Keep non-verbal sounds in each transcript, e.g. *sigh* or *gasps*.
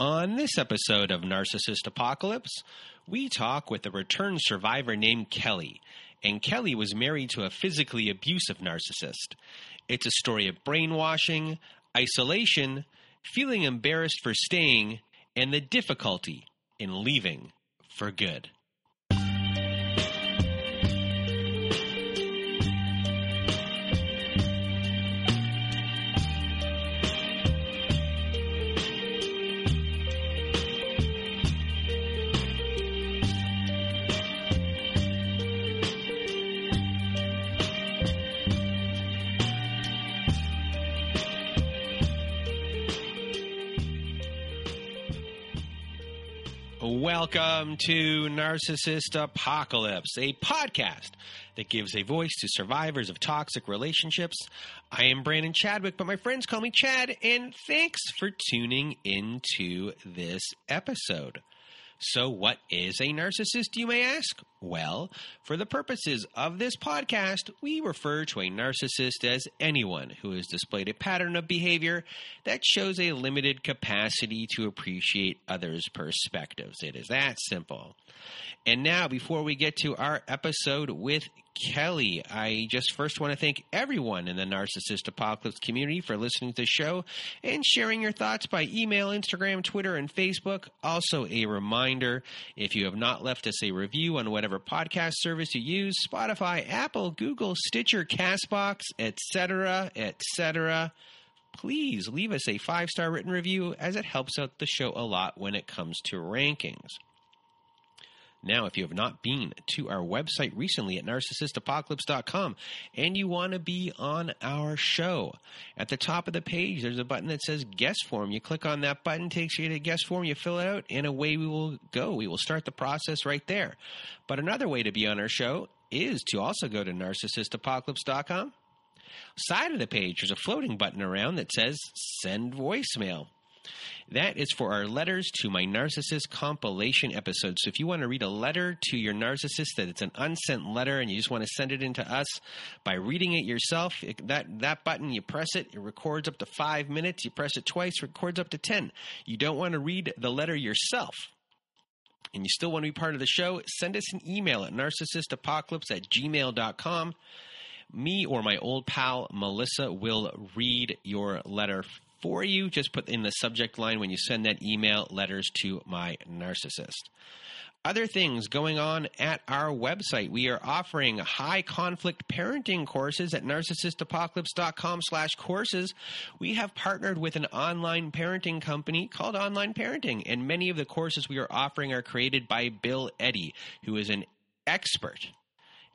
On this episode of Narcissist Apocalypse, we talk with a returned survivor named Kelly. And Kelly was married to a physically abusive narcissist. It's a story of brainwashing, isolation, feeling embarrassed for staying, and the difficulty in leaving for good. Welcome to Narcissist Apocalypse, a podcast that gives a voice to survivors of toxic relationships. I am Brandon Chadwick, but my friends call me Chad, and thanks for tuning into this episode. So, what is a narcissist, you may ask? Well, for the purposes of this podcast, we refer to a narcissist as anyone who has displayed a pattern of behavior that shows a limited capacity to appreciate others' perspectives. It is that simple. And now, before we get to our episode with Kelly, I just first want to thank everyone in the Narcissist Apocalypse community for listening to the show and sharing your thoughts by email, Instagram, Twitter, and Facebook. Also, a reminder if you have not left us a review on whatever podcast service you use Spotify, Apple, Google, Stitcher, Castbox, etc., etc. Please leave us a five star written review as it helps out the show a lot when it comes to rankings. Now, if you have not been to our website recently at narcissistapocalypse.com and you want to be on our show, at the top of the page, there's a button that says guest form. You click on that button, takes you to guest form, you fill it out, and away we will go. We will start the process right there. But another way to be on our show is to also go to narcissistapocalypse.com. Side of the page, there's a floating button around that says send voicemail. That is for our letters to my narcissist compilation episode. So if you want to read a letter to your narcissist that it's an unsent letter and you just want to send it into us by reading it yourself, it, that that button you press it, it records up to 5 minutes, you press it twice, records up to 10. You don't want to read the letter yourself and you still want to be part of the show, send us an email at narcissistapocalypse at gmail.com. Me or my old pal Melissa will read your letter for you. Just put in the subject line when you send that email letters to my narcissist. Other things going on at our website. We are offering high conflict parenting courses at narcissistapocalypse.com slash courses. We have partnered with an online parenting company called Online Parenting, and many of the courses we are offering are created by Bill Eddy, who is an expert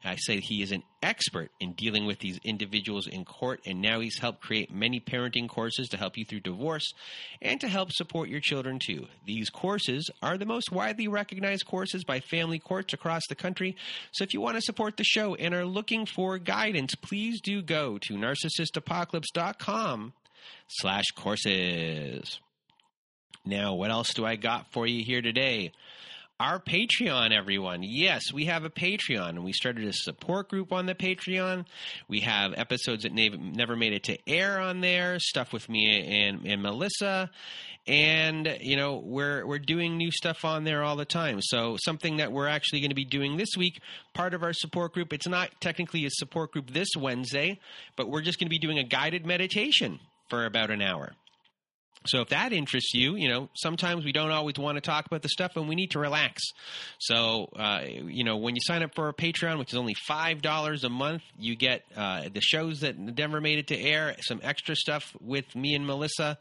I say he is an expert in dealing with these individuals in court, and now he's helped create many parenting courses to help you through divorce and to help support your children too. These courses are the most widely recognized courses by family courts across the country. So if you want to support the show and are looking for guidance, please do go to narcissistapocalypse.com slash courses. Now, what else do I got for you here today? Our Patreon, everyone. Yes, we have a Patreon, and we started a support group on the Patreon. We have episodes that never made it to air on there, stuff with me and, and Melissa, and you know we're we're doing new stuff on there all the time. So something that we're actually going to be doing this week, part of our support group. It's not technically a support group this Wednesday, but we're just going to be doing a guided meditation for about an hour. So if that interests you, you know, sometimes we don't always want to talk about the stuff and we need to relax. So, uh, you know, when you sign up for our Patreon, which is only $5 a month, you get uh, the shows that never made it to air, some extra stuff with me and Melissa,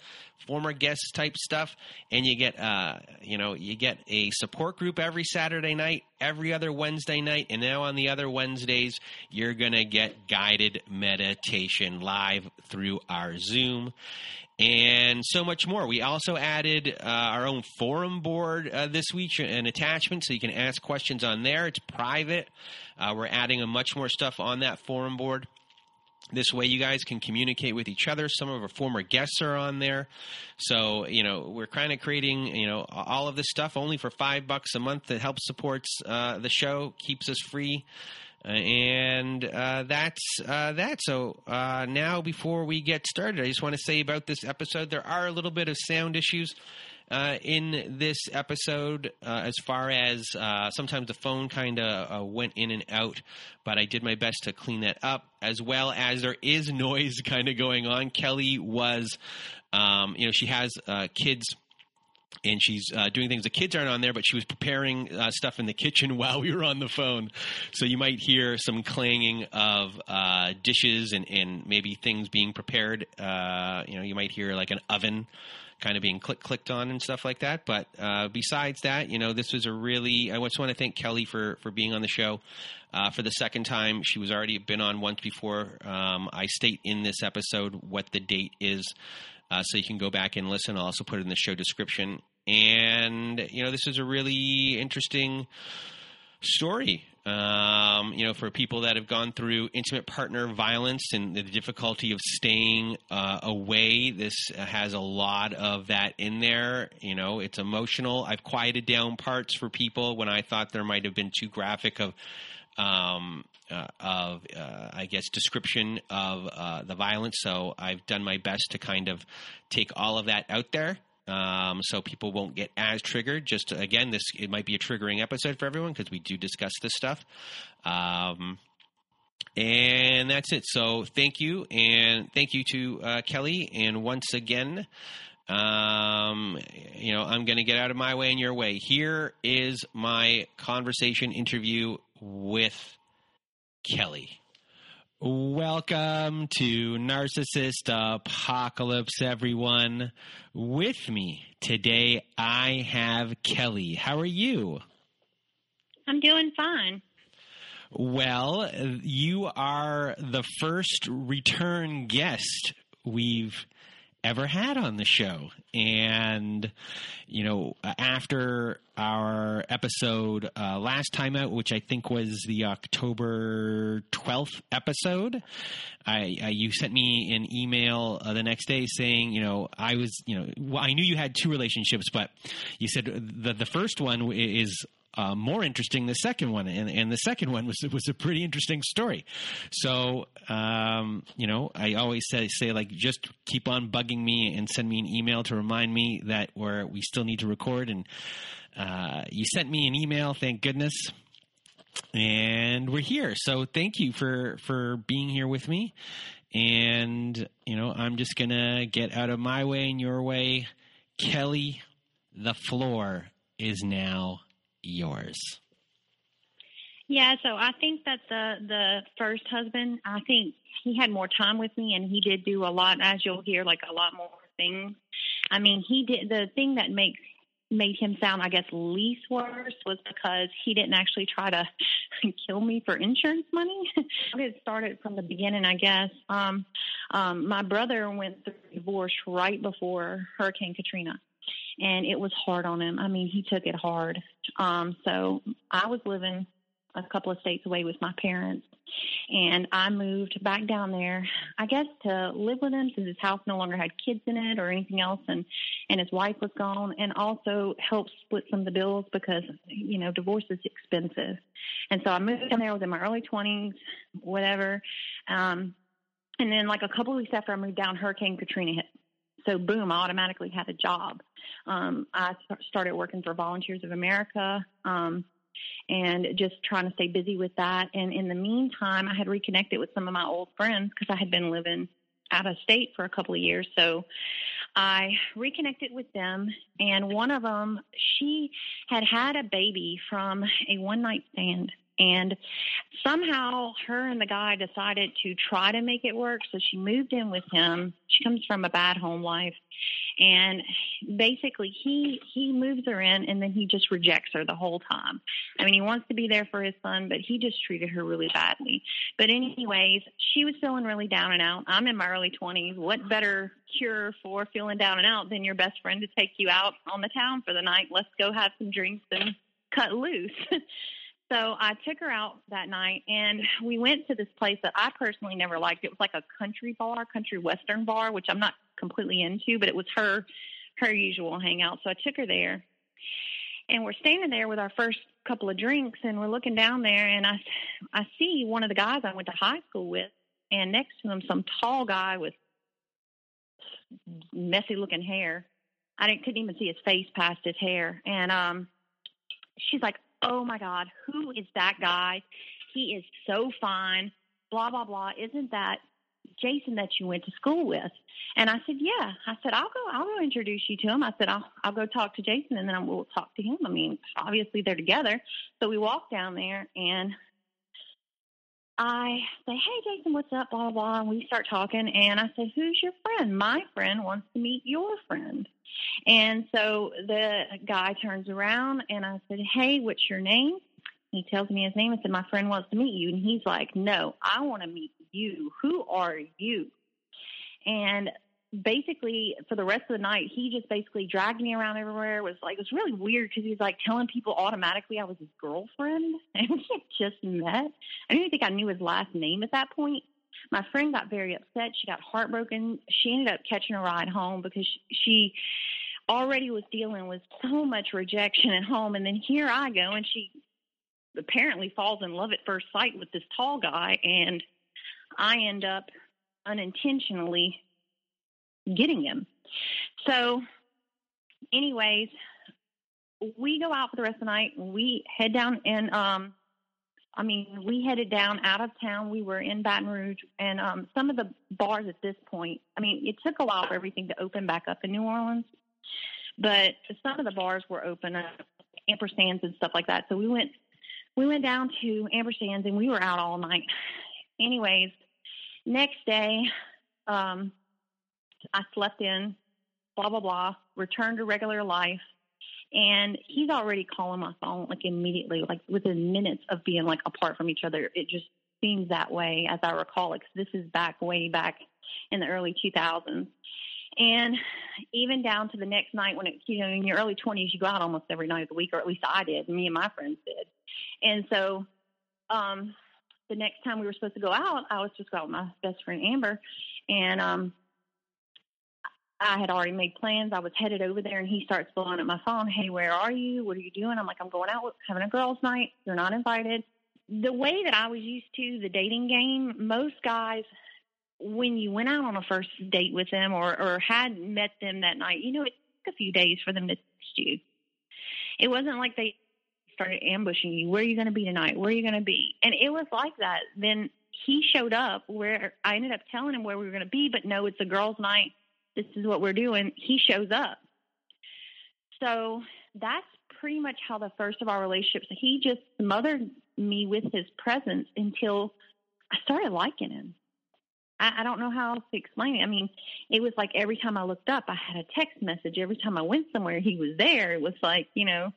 former guest type stuff, and you get, uh, you know, you get a support group every Saturday night, every other Wednesday night, and now on the other Wednesdays, you're going to get guided meditation live through our Zoom and so much more. We also added uh, our own forum board uh, this week, an attachment, so you can ask questions on there. It's private. Uh, we're adding a much more stuff on that forum board. This way, you guys can communicate with each other. Some of our former guests are on there, so you know we're kind of creating you know all of this stuff only for five bucks a month that helps supports uh, the show, keeps us free and uh, that's uh, that. So uh, now, before we get started, I just want to say about this episode, there are a little bit of sound issues. uh, in this episode uh, as far as uh, sometimes the phone kind of went in and out, but I did my best to clean that up, as well as there is *laughs* noise kind of going on. Kelly was, um, you know, she has kids and she's uh, doing things. The kids aren't on there, but she was preparing uh, stuff in the kitchen *laughs* while we were on the phone. So you might hear some clanging of uh, dishes and, and maybe things being prepared. Uh, you know, you might hear like an oven kind of being click clicked on and stuff like that. But uh, besides that, you know, this was a really. I just want to thank Kelly for for being on the show. Uh, for the second time, she was already been on once before. Um, I state in this episode what the date is, uh, so you can go back and listen. I'll also put it in the show description. And you know, this is a really interesting story. Um, you know, for people that have gone through intimate partner violence and the difficulty of staying uh, away, this has a lot of that in there. You know, it's emotional. I've quieted down parts for people when I thought there might have been too graphic of um, uh, of uh, I guess description of uh, the violence. So I've done my best to kind of take all of that out there. Um, so people won't get as triggered. Just to, again, this it might be a triggering episode for everyone because we do discuss this stuff. Um, and that's it. So thank you, and thank you to uh, Kelly. And once again, um, you know, I'm going to get out of my way and your way. Here is my conversation interview with Kelly. Welcome to Narcissist Apocalypse, everyone. With me today, I have Kelly. How are you? I'm doing fine. Well, you are the first return guest we've ever had on the show. And, you know, after our episode uh, last time out, which I think was the October 12th episode, I, I you sent me an email uh, the next day saying, you know, I was, you know, well, I knew you had two relationships, but you said the, the first one is uh, more interesting the second one, and, and the second one was was a pretty interesting story. So um, you know, I always say say like just keep on bugging me and send me an email to remind me that where we still need to record. And uh, you sent me an email, thank goodness, and we're here. So thank you for for being here with me. And you know, I'm just gonna get out of my way and your way, Kelly. The floor is now yours? Yeah, so I think that the the first husband, I think he had more time with me, and he did do a lot, as you'll hear, like a lot more things. I mean, he did the thing that makes made him sound, I guess, least worse was because he didn't actually try to *laughs* kill me for insurance money. *laughs* it started from the beginning, I guess. Um, um, my brother went through divorce right before Hurricane Katrina and it was hard on him. I mean, he took it hard. Um, so I was living a couple of states away with my parents, and I moved back down there. I guess to live with him since his house no longer had kids in it or anything else, and and his wife was gone, and also help split some of the bills because you know divorce is expensive. And so I moved down there. I was in my early twenties, whatever. Um, and then, like a couple of weeks after I moved down, Hurricane Katrina hit so boom, I automatically had a job. Um, I started working for Volunteers of America um, and just trying to stay busy with that. And in the meantime, I had reconnected with some of my old friends because I had been living out of state for a couple of years. So I reconnected with them, and one of them, she had had a baby from a one night stand. And somehow her and the guy decided to try to make it work. So she moved in with him. She comes from a bad home life. And basically he he moves her in and then he just rejects her the whole time. I mean he wants to be there for his son, but he just treated her really badly. But anyways, she was feeling really down and out. I'm in my early twenties. What better cure for feeling down and out than your best friend to take you out on the town for the night? Let's go have some drinks and cut loose. *laughs* So I took her out that night and we went to this place that I personally never liked. It was like a country bar, country western bar, which I'm not completely into, but it was her her usual hangout. So I took her there. And we're standing there with our first couple of drinks and we're looking down there and I I see one of the guys I went to high school with and next to him some tall guy with messy looking hair I didn't couldn't even see his face past his hair. And um she's like, "Oh my god, who is that guy? He is so fine." Blah blah blah. Isn't that Jason that you went to school with? And I said, Yeah. I said, I'll go I'll go introduce you to him. I said, I'll I'll go talk to Jason and then we'll talk to him. I mean, obviously they're together. So we walk down there and I say, Hey Jason, what's up? Blah blah blah and we start talking and I said, Who's your friend? My friend wants to meet your friend. And so the guy turns around and I said, Hey, what's your name? He tells me his name and said, My friend wants to meet you. And he's like, No, I want to meet you. Who are you? And basically, for the rest of the night, he just basically dragged me around everywhere. It was like, it was really weird because he was like telling people automatically I was his girlfriend. *laughs* And we had just met. I even think I knew his last name at that point. My friend got very upset. She got heartbroken. She ended up catching a ride home because she already was dealing with so much rejection at home. And then here I go, and she apparently falls in love at first sight with this tall guy. And I end up unintentionally getting him. So, anyways, we go out for the rest of the night. We head down and um I mean, we headed down out of town. We were in Baton Rouge and um some of the bars at this point, I mean, it took a while for everything to open back up in New Orleans. But some of the bars were open, uh, ampersands and stuff like that. So we went we went down to ampersands and we were out all night. Anyways, next day, um, I slept in, blah blah blah, returned to regular life, and he's already calling my phone like immediately, like within minutes of being like apart from each other. It just seems that way, as I recall. Cause this is back way back in the early 2000s. And even down to the next night when it, you know, in your early 20s, you go out almost every night of the week, or at least I did. Me and my friends did. And so, um, the next time we were supposed to go out, I was supposed to go out with my best friend Amber, and um, I had already made plans. I was headed over there, and he starts blowing up my phone. Hey, where are you? What are you doing? I'm like, I'm going out, having a girls' night. You're not invited. The way that I was used to the dating game, most guys, when you went out on a first date with them or or had met them that night, you know, it took a few days for them to text you. It wasn't like they started ambushing you. Where are you going to be tonight? Where are you going to be? And it was like that. Then he showed up where I ended up telling him where we were going to be, but no, it's a girls' night. This is what we're doing. He shows up. So that's pretty much how the first of our relationships. He just smothered me with his presence until I started liking him. I, I don't know how else to explain it. I mean, it was like every time I looked up, I had a text message. Every time I went somewhere, he was there. It was like, you know,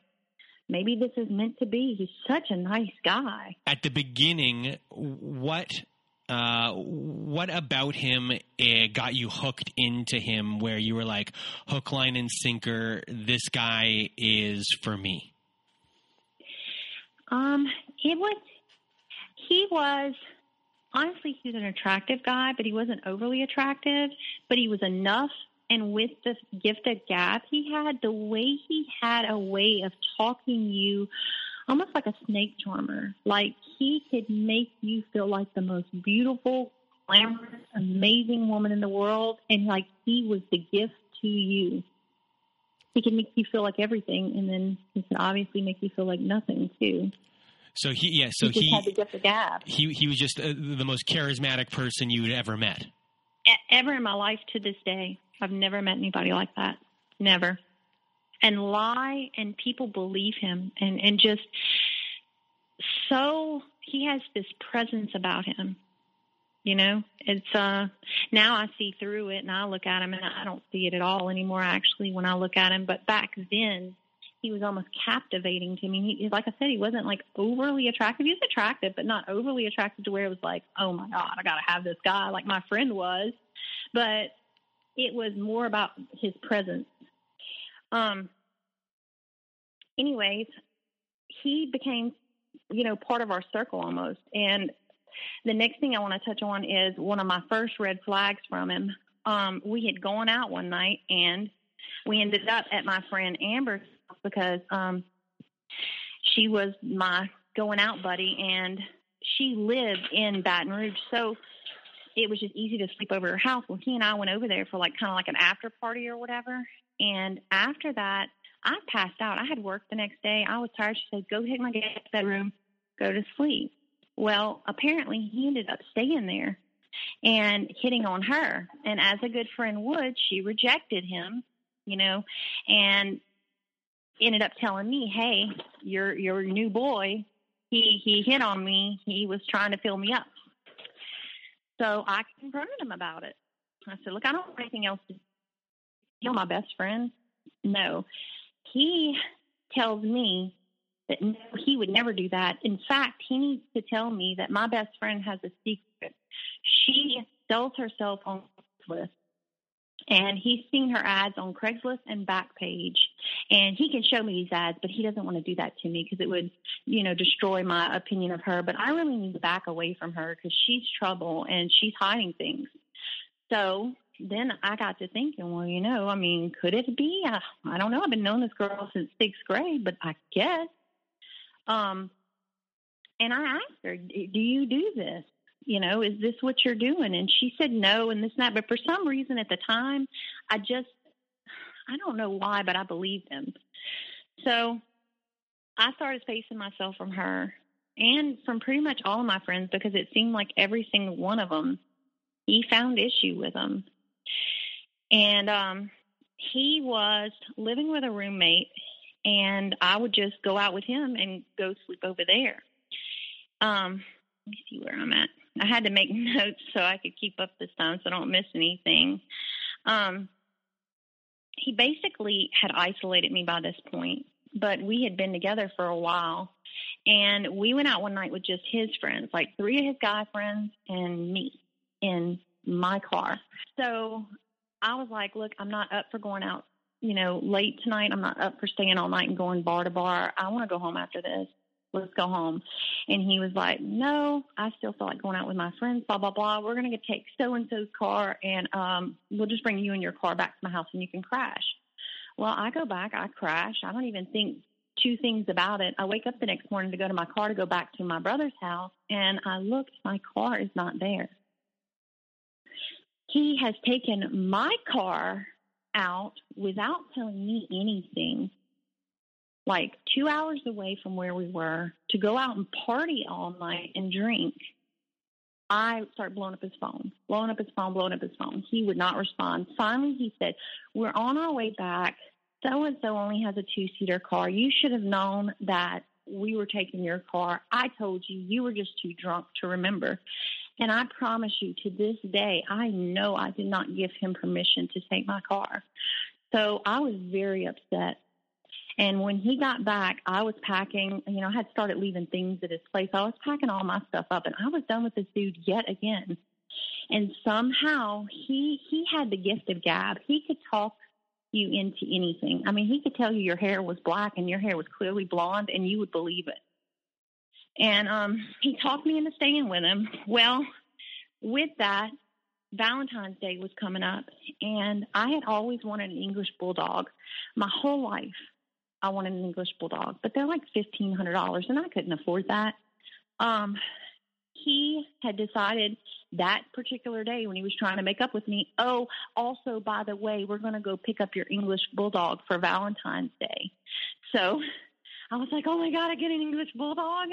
maybe this is meant to be. He's such a nice guy. At the beginning, what uh, what about him uh, got you hooked into him where you were like hook line and sinker this guy is for me? Um it was he was honestly he was an attractive guy but he wasn't overly attractive but he was enough. And with the gift of gab he had the way he had a way of talking you almost like a snake charmer. Like he could make you feel like the most beautiful, glamorous, amazing woman in the world, and like he was the gift to you. He can make you feel like everything, and then he could obviously make you feel like nothing too. So he, yeah, so he, he had the gift of gab. He he was just uh, the most charismatic person you'd ever met. Ever in my life to this day, I've never met anybody like that. Never and lie and people believe him and and just so he has this presence about him you know? It's uh now i see through it and i look at him and i don't see it at all anymore actually when i look at him but back then he was almost captivating to me. He like i said he wasn't like overly attractive. He was attractive but not overly attractive to where it was like oh my god i gotta have this guy like my friend was. But it was more about his presence um, anyways, he became, you know, part of our circle almost. And the next thing I want to touch on is one of my first red flags from him. Um, we had gone out one night and we ended up at my friend Amber's because um, she was my going out buddy and she lived in Baton Rouge. So it was just easy to sleep over her house. Well, he and I went over there for like kind of like an after party or whatever And after that, I passed out. I had work the next day. I was tired. She said, "Go take my gas bedroom, go to sleep." Well, apparently he ended up staying there and hitting on her. And as a good friend would, she rejected him, you know, and ended up telling me, "Hey, your your new boy, he he hit on me. He was trying to fill me up." So I confronted him about it. I said, "Look, I don't want anything else to kill my best friend. No, he tells me that no, he would never do that. In fact, he needs to tell me that my best friend has a secret. She sells herself on Craigslist. And he's seen her ads on Craigslist and Backpage. And he can show me these ads, but he doesn't want to do that to me because it would, you know, destroy my opinion of her. But I really need to back away from her because she's trouble and she's hiding things. So then I got to thinking, well, you know, I mean, could it be? I, I don't know. I've been knowing this girl since sixth grade, but I guess. Um, and I asked her, do you do this? You know, is this what you're doing? And she said no and this and that. But for some reason at the time, I just, I don't know why, but I believed him. So I started spacing myself from her and from pretty much all of my friends because it seemed like every single one of them, he found issue with them. And um, he was living with a roommate, and I would just go out with him and go sleep over there. Um, let me see where I'm at. I had to make *laughs* notes so I could keep up this time so I don't miss anything. Um, he basically had isolated me by this point, but we had been together for a while. And we went out one night with just his friends, like three of his guy friends and me in my car. So I was like, look, I'm not up for going out, you know, late tonight. I'm not up for staying all night and going bar to bar. I want to go home after this. Let's go home. And he was like, no, I still feel like going out with my friends, blah, blah, blah. We're going to take so and so's car and um, we'll just bring you and your car back to my house and you can crash. Well, I go back, I crash. I don't even think two things about it. I wake up the next morning to go to my car to go back to my brother's house and I look, my car is not there he has taken my car out without telling me anything, like two hours away from where we were, to go out and party all night and drink. I start blowing up his phone, blowing up his phone, blowing up his phone. He would not respond. Finally, he said, We're on our way back. So and so only has a two seater car. You should have known that we were taking your car. I told you you were just too drunk to remember. And I promise you, to this day, I know I did not give him permission to take my car. So I was very upset. And when he got back, I was packing, you know, I had started leaving things at his place. I was packing all my stuff up and I was done with this dude yet again. And somehow he he had the gift of gab. He could talk you into anything. I mean, he could tell you your hair was black and your hair was clearly blonde and you would believe it. And um, he talked me into staying with him. Well, with that, Valentine's Day was coming up, and I had always wanted an English bulldog. My whole life, I wanted an English bulldog, but they're like fifteen hundred dollars, and I couldn't afford that. Um, he had decided that particular day when he was trying to make up with me. Oh, also by the way, we're going to go pick up your English bulldog for Valentine's Day. So I was like, oh my God, I get an English bulldog.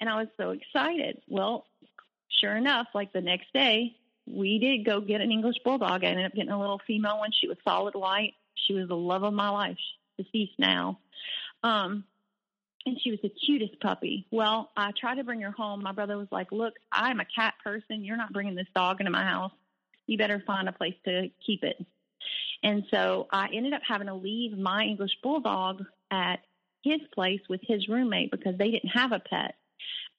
And I was so excited. Well, sure enough, like the next day, we did go get an English bulldog. I ended up getting a little female one. She was solid white. She was the love of my life. She's deceased now. Um, and she was the cutest puppy. Well, I tried to bring her home. My brother was like, Look, I'm a cat person. You're not bringing this dog into my house. You better find a place to keep it. And so I ended up having to leave my English bulldog at his place with his roommate because they didn't have a pet.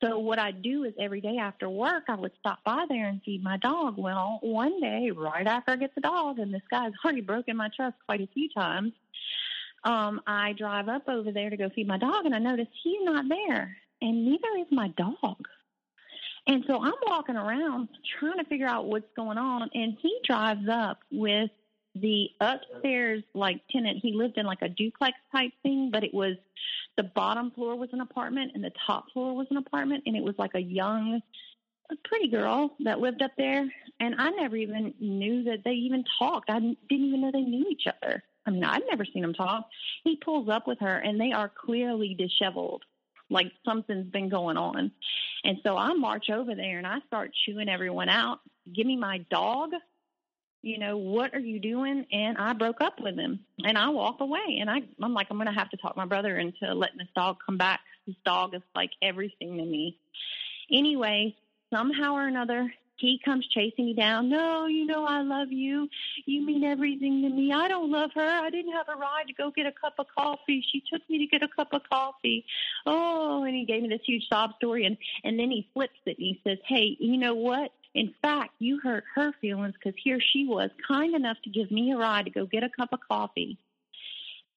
So what I do is every day after work, I would stop by there and feed my dog. Well, one day, right after I get the dog, and this guy's already broken my trust quite a few times, um, I drive up over there to go feed my dog, and I notice he's not there, and neither is my dog. And so I'm walking around trying to figure out what's going on, and he drives up with the upstairs like tenant he lived in like a duplex type thing but it was the bottom floor was an apartment and the top floor was an apartment and it was like a young a pretty girl that lived up there and i never even knew that they even talked i didn't even know they knew each other I mean, I'd never seen him talk. He pulls up with her, and they are clearly disheveled, like something's been going on. And so I march over there and I start chewing everyone out. Give me my dog. You know, what are you doing? And I broke up with him and I walk away. And I, I'm like, I'm going to have to talk my brother into letting this dog come back. This dog is like everything to me. Anyway, somehow or another, he comes chasing me down. No, you know I love you. You mean everything to me. I don't love her. I didn't have a ride to go get a cup of coffee. She took me to get a cup of coffee. Oh, and he gave me this huge sob story and and then he flips it and he says, "Hey, you know what? In fact, you hurt her feelings because here she was kind enough to give me a ride to go get a cup of coffee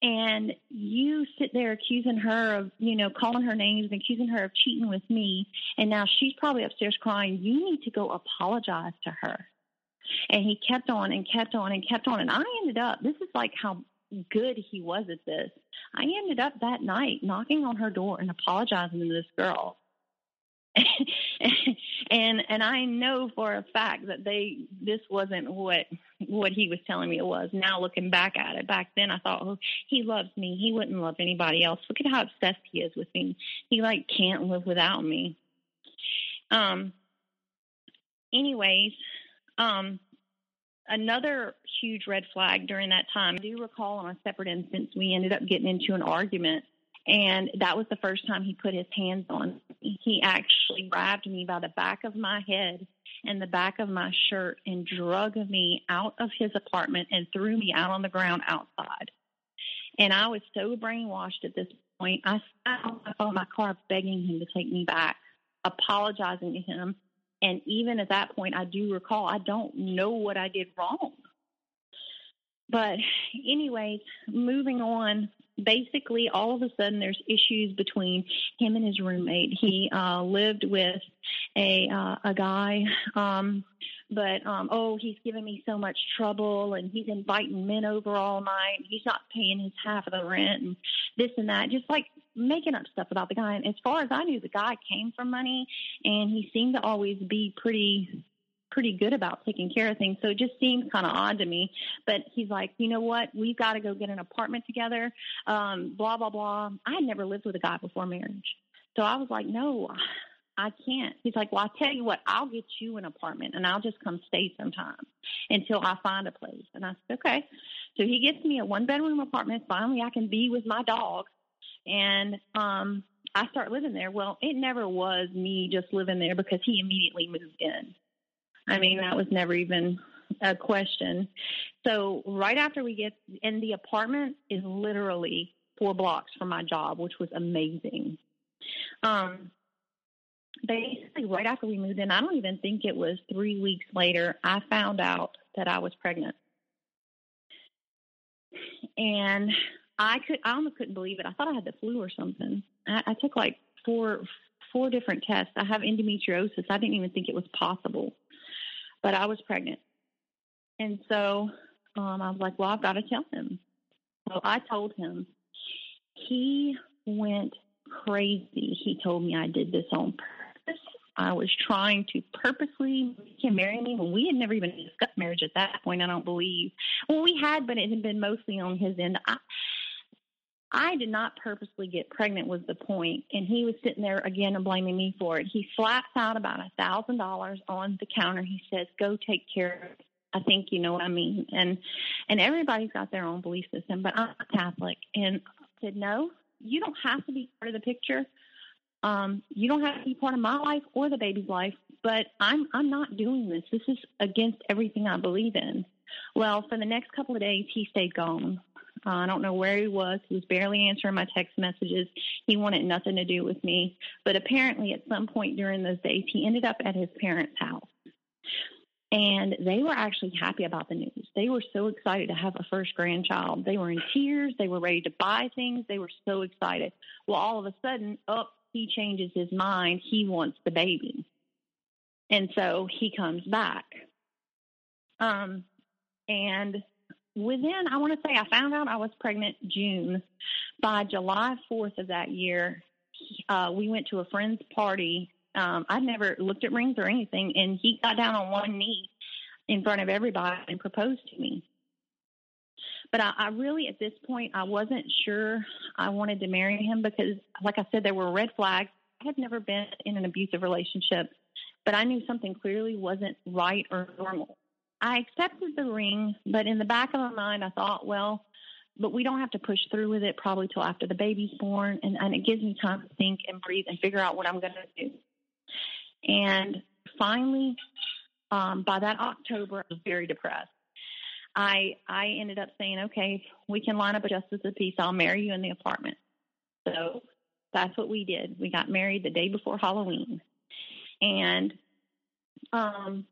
and you sit there accusing her of, you know, calling her names and accusing her of cheating with me, and now she's probably upstairs crying. You need to go apologize to her. And he kept on and kept on and kept on. And I ended up, this is like how good he was at this. I ended up that night knocking on her door and apologizing to this girl. *laughs* and and I know for a fact that they this wasn't what what he was telling me it was. Now looking back at it, back then I thought, oh, he loves me. He wouldn't love anybody else. Look at how obsessed he is with me. He like can't live without me. Um. Anyways, um, another huge red flag during that time. I do recall on a separate instance we ended up getting into an argument and that was the first time he put his hands on me. He actually grabbed me by the back of my head and the back of my shirt and drug me out of his apartment and threw me out on the ground outside. And I was so brainwashed at this point. I sat on my car begging him to take me back, apologizing to him. And even at that point, I do recall I don't know what I did wrong. But, anyways, moving on, basically all of a sudden there's issues between him and his roommate. He uh, lived with a uh, a guy, um, but um, oh, he's giving me so much trouble, and he's inviting men over all night. He's not paying his half of the rent, and this and that. Just like making up stuff about the guy. And as far as I knew, the guy came from money, and he seemed to always be pretty pretty good about taking care of things. So it just seems kind of odd to me. But he's like, you know what? We've got to go get an apartment together. Um, blah blah blah. I had never lived with a guy before marriage, so I was like, no. I can't. He's like, well, I'll tell you what, I'll get you an apartment and I'll just come stay sometime until I find a place. And I said, okay. So he gets me a one bedroom apartment. Finally, I can be with my dog. And um, I start living there. Well, it never was me just living there because he immediately moved in. I mean, that was never even a question. So right after we get in the apartment is literally four blocks from my job, which was amazing. Um, basically, right after we moved in, I don't even think it was three weeks later, I found out that I was pregnant. And I could, I almost couldn't believe it. I thought I had the flu or something. I, I took like four, four different tests. I have endometriosis. I didn't even think it was possible but I was pregnant. And so um, I was like, well, I've got to tell him. So I told him. He went crazy. He told me I did this on purpose. I was trying to purposely make him marry me when we had never even discussed marriage at that point, I don't believe. Well, we had, but it had been mostly on his end. I, I did not purposely get pregnant was the point, and he was sitting there again and blaming me for it. He slaps out about a thousand dollars on the counter. He says, "Go take care of it." I think you know what I mean. And and everybody's got their own belief system, but I'm Catholic, and I said, "No, you don't have to be part of the picture. Um, you don't have to be part of my life or the baby's life. But I'm I'm not doing this. This is against everything I believe in." Well, for the next couple of days, he stayed gone. Uh, I don't know where he was. He was barely answering my text messages. He wanted nothing to do with me. But apparently, at some point during those days, he ended up at his parents' house. And they were actually happy about the news. They were so excited to have a first grandchild. They were in tears. They were ready to buy things. They were so excited. Well, all of a sudden, up, oh, he changes his mind. He wants the baby. And so he comes back. Um, and within, I want to say, I found out I was pregnant June. By July 4th of that year, uh, we went to a friend's party. Um, I'd never looked at rings or anything, and he got down on one knee in front of everybody and proposed to me. But I, I really, at this point, I wasn't sure I wanted to marry him because, like I said, there were red flags. I had never been in an abusive relationship, but I knew something clearly wasn't right or normal. I accepted the ring, but in the back of my mind, I thought, well, but we don't have to push through with it probably till after the baby's born, and, and it gives me time to think and breathe and figure out what I'm going to do. And finally, um, by that October, I was very depressed. I I ended up saying, okay, we can line up a justice of peace. I'll marry you in the apartment. So that's what we did. We got married the day before Halloween, and um,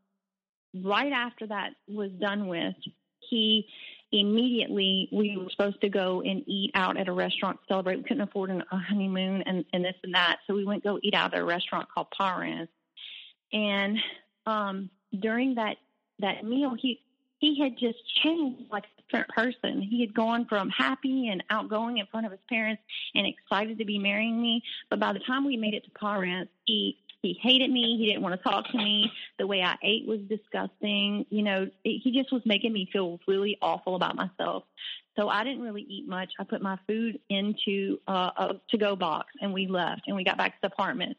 right after that was done with, he immediately we were supposed to go and eat out at a restaurant to celebrate. We couldn't afford a honeymoon and, and this and that, so we went go eat out at a restaurant called Parrain's. And um, during that that meal, he he had just changed like a different person. He had gone from happy and outgoing in front of his parents and excited to be marrying me. But by the time we made it to Parrain's, he he hated me. He didn't want to talk to me. The way I ate was disgusting. You know, it, he just was making me feel really awful about myself. So I didn't really eat much. I put my food into uh, a to-go box, and we left. And we got back to the apartment.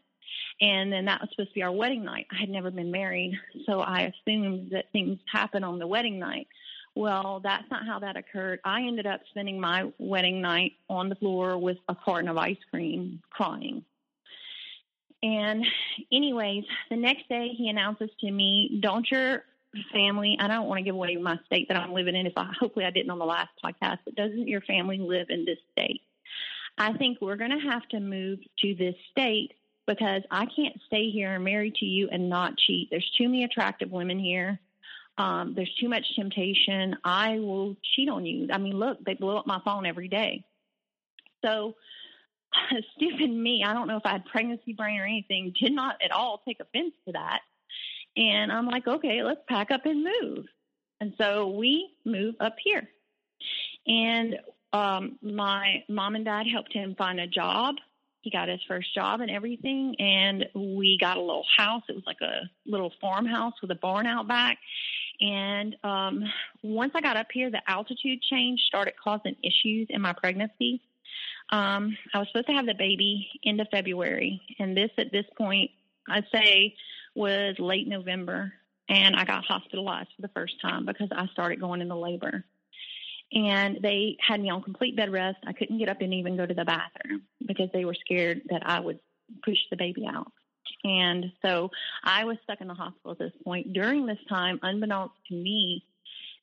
And then that was supposed to be our wedding night. I had never been married, so I assumed that things happen on the wedding night. Well, that's not how that occurred. I ended up spending my wedding night on the floor with a carton of ice cream, crying. And, anyways, the next day he announces to me, "Don't your family? I don't want to give away my state that I'm living in. If I hopefully I didn't on the last podcast, but doesn't your family live in this state? I think we're going to have to move to this state because I can't stay here and married to you and not cheat. There's too many attractive women here. Um, there's too much temptation. I will cheat on you. I mean, look, they blow up my phone every day. So, *laughs* stupid me, I don't know if I had pregnancy brain or anything, did not at all take offense to that. And I'm like, okay, let's pack up and move. And so we move up here. And um, my mom and dad helped him find a job he got his first job and everything and we got a little house it was like a little farmhouse with a barn out back and um once i got up here the altitude change started causing issues in my pregnancy um i was supposed to have the baby end of february and this at this point i'd say was late november and i got hospitalized for the first time because i started going into labor and they had me on complete bed rest. I couldn't get up and even go to the bathroom because they were scared that I would push the baby out. And so I was stuck in the hospital at this point. During this time, unbeknownst to me,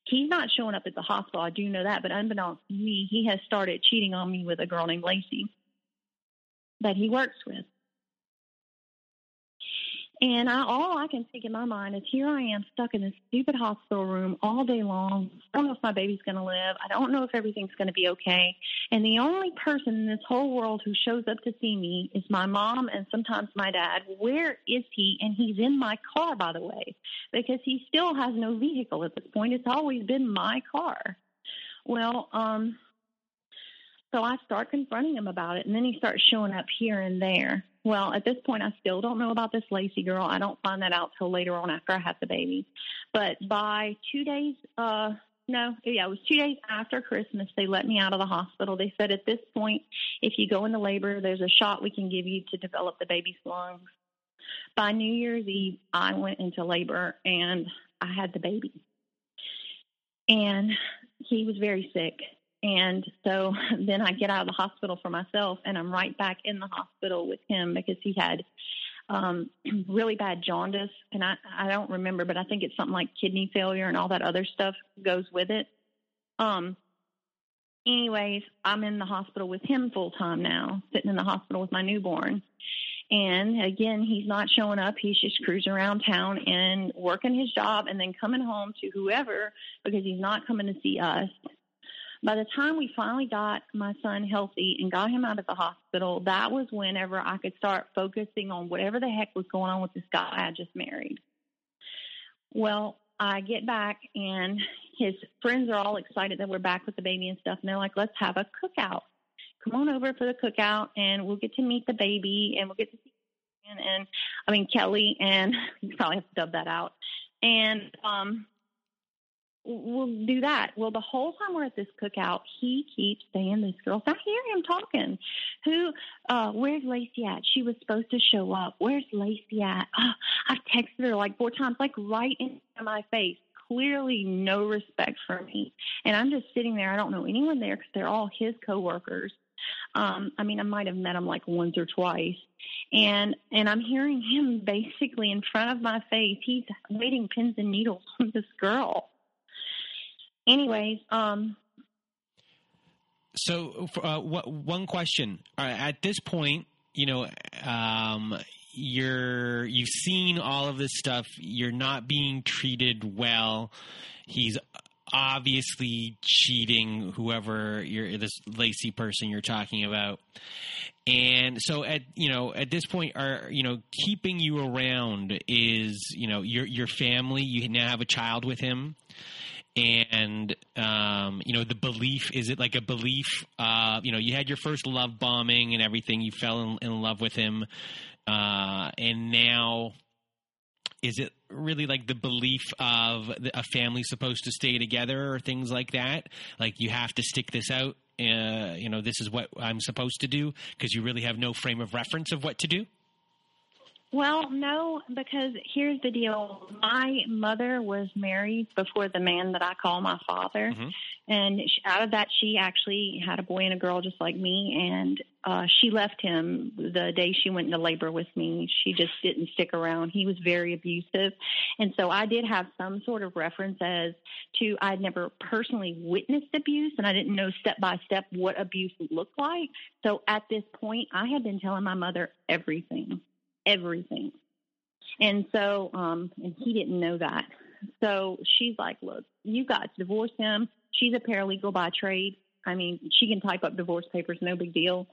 he's not showing up at the hospital. I do know that, but unbeknownst to me, he has started cheating on me with a girl named Lacey that he works with. And I, all I can think in my mind is here I am stuck in this stupid hospital room all day long. I don't know if my baby's going to live. I don't know if everything's going to be okay. And the only person in this whole world who shows up to see me is my mom and sometimes my dad. Where is he? And he's in my car, by the way, because he still has no vehicle at this point. It's always been my car. Well, um, so I start confronting him about it, and then he starts showing up here and there. Well, at this point, I still don't know about this Lacey girl. I don't find that out till later on after I have the baby. But by two days, uh, no, yeah, it was two days after Christmas, they let me out of the hospital. They said at this point, if you go into labor, there's a shot we can give you to develop the baby's lungs. By New Year's Eve, I went into labor and I had the baby. And he was very sick and so *laughs* then I get out of the hospital for myself and I'm right back in the hospital with him because he had um *clears throat* really bad jaundice and I I don't remember but I think it's something like kidney failure and all that other stuff goes with it. Um anyways, I'm in the hospital with him full time now, sitting in the hospital with my newborn. And again, he's not showing up. He's just cruising around town and working his job and then coming home to whoever because he's not coming to see us. By the time we finally got my son healthy and got him out of the hospital, that was whenever I could start focusing on whatever the heck was going on with this guy I just married. Well, I get back and his friends are all excited that we're back with the baby and stuff. And they're like, let's have a cookout. Come on over for the cookout and we'll get to meet the baby and we'll get to see and, and I mean Kelly and *laughs* you probably have to dub that out. And um we'll do that. Well, the whole time we're at this cookout, he keeps saying this girl. I hear him talking. Who? Uh, where's Lacey at? She was supposed to show up. Where's Lacey at? Oh, *gasps* I've texted her like four times, like right in my face. Clearly, no respect for me. And I'm just sitting there. I don't know anyone there because they're all his coworkers. Um, I mean, I might have met him like once or twice, and and I'm hearing him basically in front of my face. He's waiting pins and needles on this girl anyways, um, so uh, what, one question uh, at this point, you know, um, you're you've seen all of this stuff. You're not being treated well. He's obviously cheating whoever you're this Lacey person you're talking about. And so at you know at this point are you know keeping you around is you know your your family you now have a child with him and um, you know the belief is it like a belief uh, you know you had your first love bombing and everything you fell in, in love with him uh, and now is it really like the belief of a family supposed to stay together or things like that? Like you have to stick this out uh, you know this is what i'm supposed to do because you really have no frame of reference of what to do well, no, because here's the deal. My mother was married before the man that I call my father. Mm-hmm. And out of that, she actually had a boy and a girl just like me. And uh, she left him the day she went into labor with me. She just didn't stick around. He was very abusive. And so I did have some sort of reference as to I'd never personally witnessed abuse and I didn't know step by step what abuse looked like. So at this point, I had been telling my mother everything everything. And so, um, and he didn't know that. So she's like, look, you got to divorce him. She's a paralegal by trade. I mean, she can type up divorce papers, no big deal.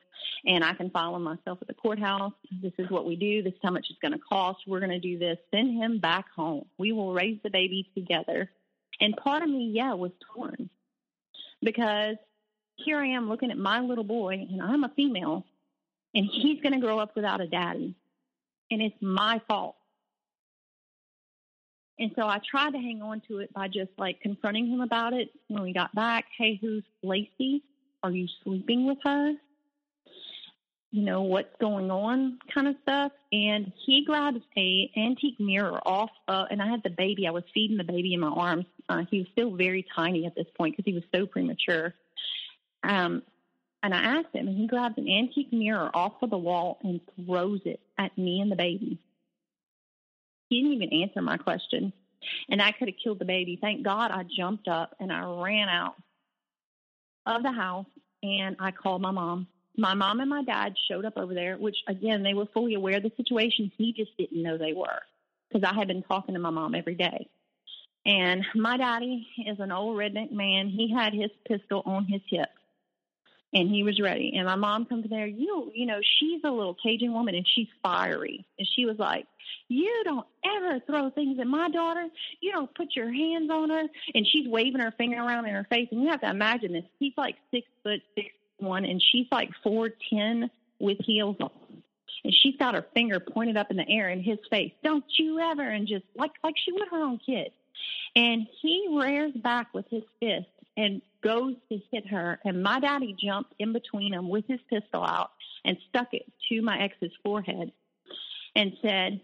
And I can file them myself at the courthouse. This is what we do. This is how much it's going to cost. We're going to do this. Send him back home. We will raise the baby together. And part of me, yeah, was torn because here I am looking at my little boy, and I'm a female, and he's going to grow up without a daddy and it's my fault. And so I tried to hang on to it by just like confronting him about it when we got back. Hey, who's Lacey? Are you sleeping with her? You know what's going on, kind of stuff. And he grabbed a antique mirror off, uh, and I had the baby. I was feeding the baby in my arms. Uh, he was still very tiny at this point because he was so premature. Um, and I asked him, and he grabs an antique mirror off of the wall and throws it at me and the baby. He didn't even answer my question. And I could have killed the baby. Thank God I jumped up and I ran out of the house and I called my mom. My mom and my dad showed up over there, which again, they were fully aware of the situation. He just didn't know they were because I had been talking to my mom every day. And my daddy is an old redneck man. He had his pistol on his hip and he was ready. And my mom comes there, you you know, she's a little Cajun woman and she's fiery. And she was like, You don't ever throw things at my daughter. You don't put your hands on her and she's waving her finger around in her face and you have to imagine this. He's like six foot six one and she's like four ten with heels on. And she's got her finger pointed up in the air in his face. Don't you ever and just like like she would her own kid. And he rears back with his fist and goes to hit her. And my daddy jumped in between them with his pistol out and stuck it to my ex's forehead and said,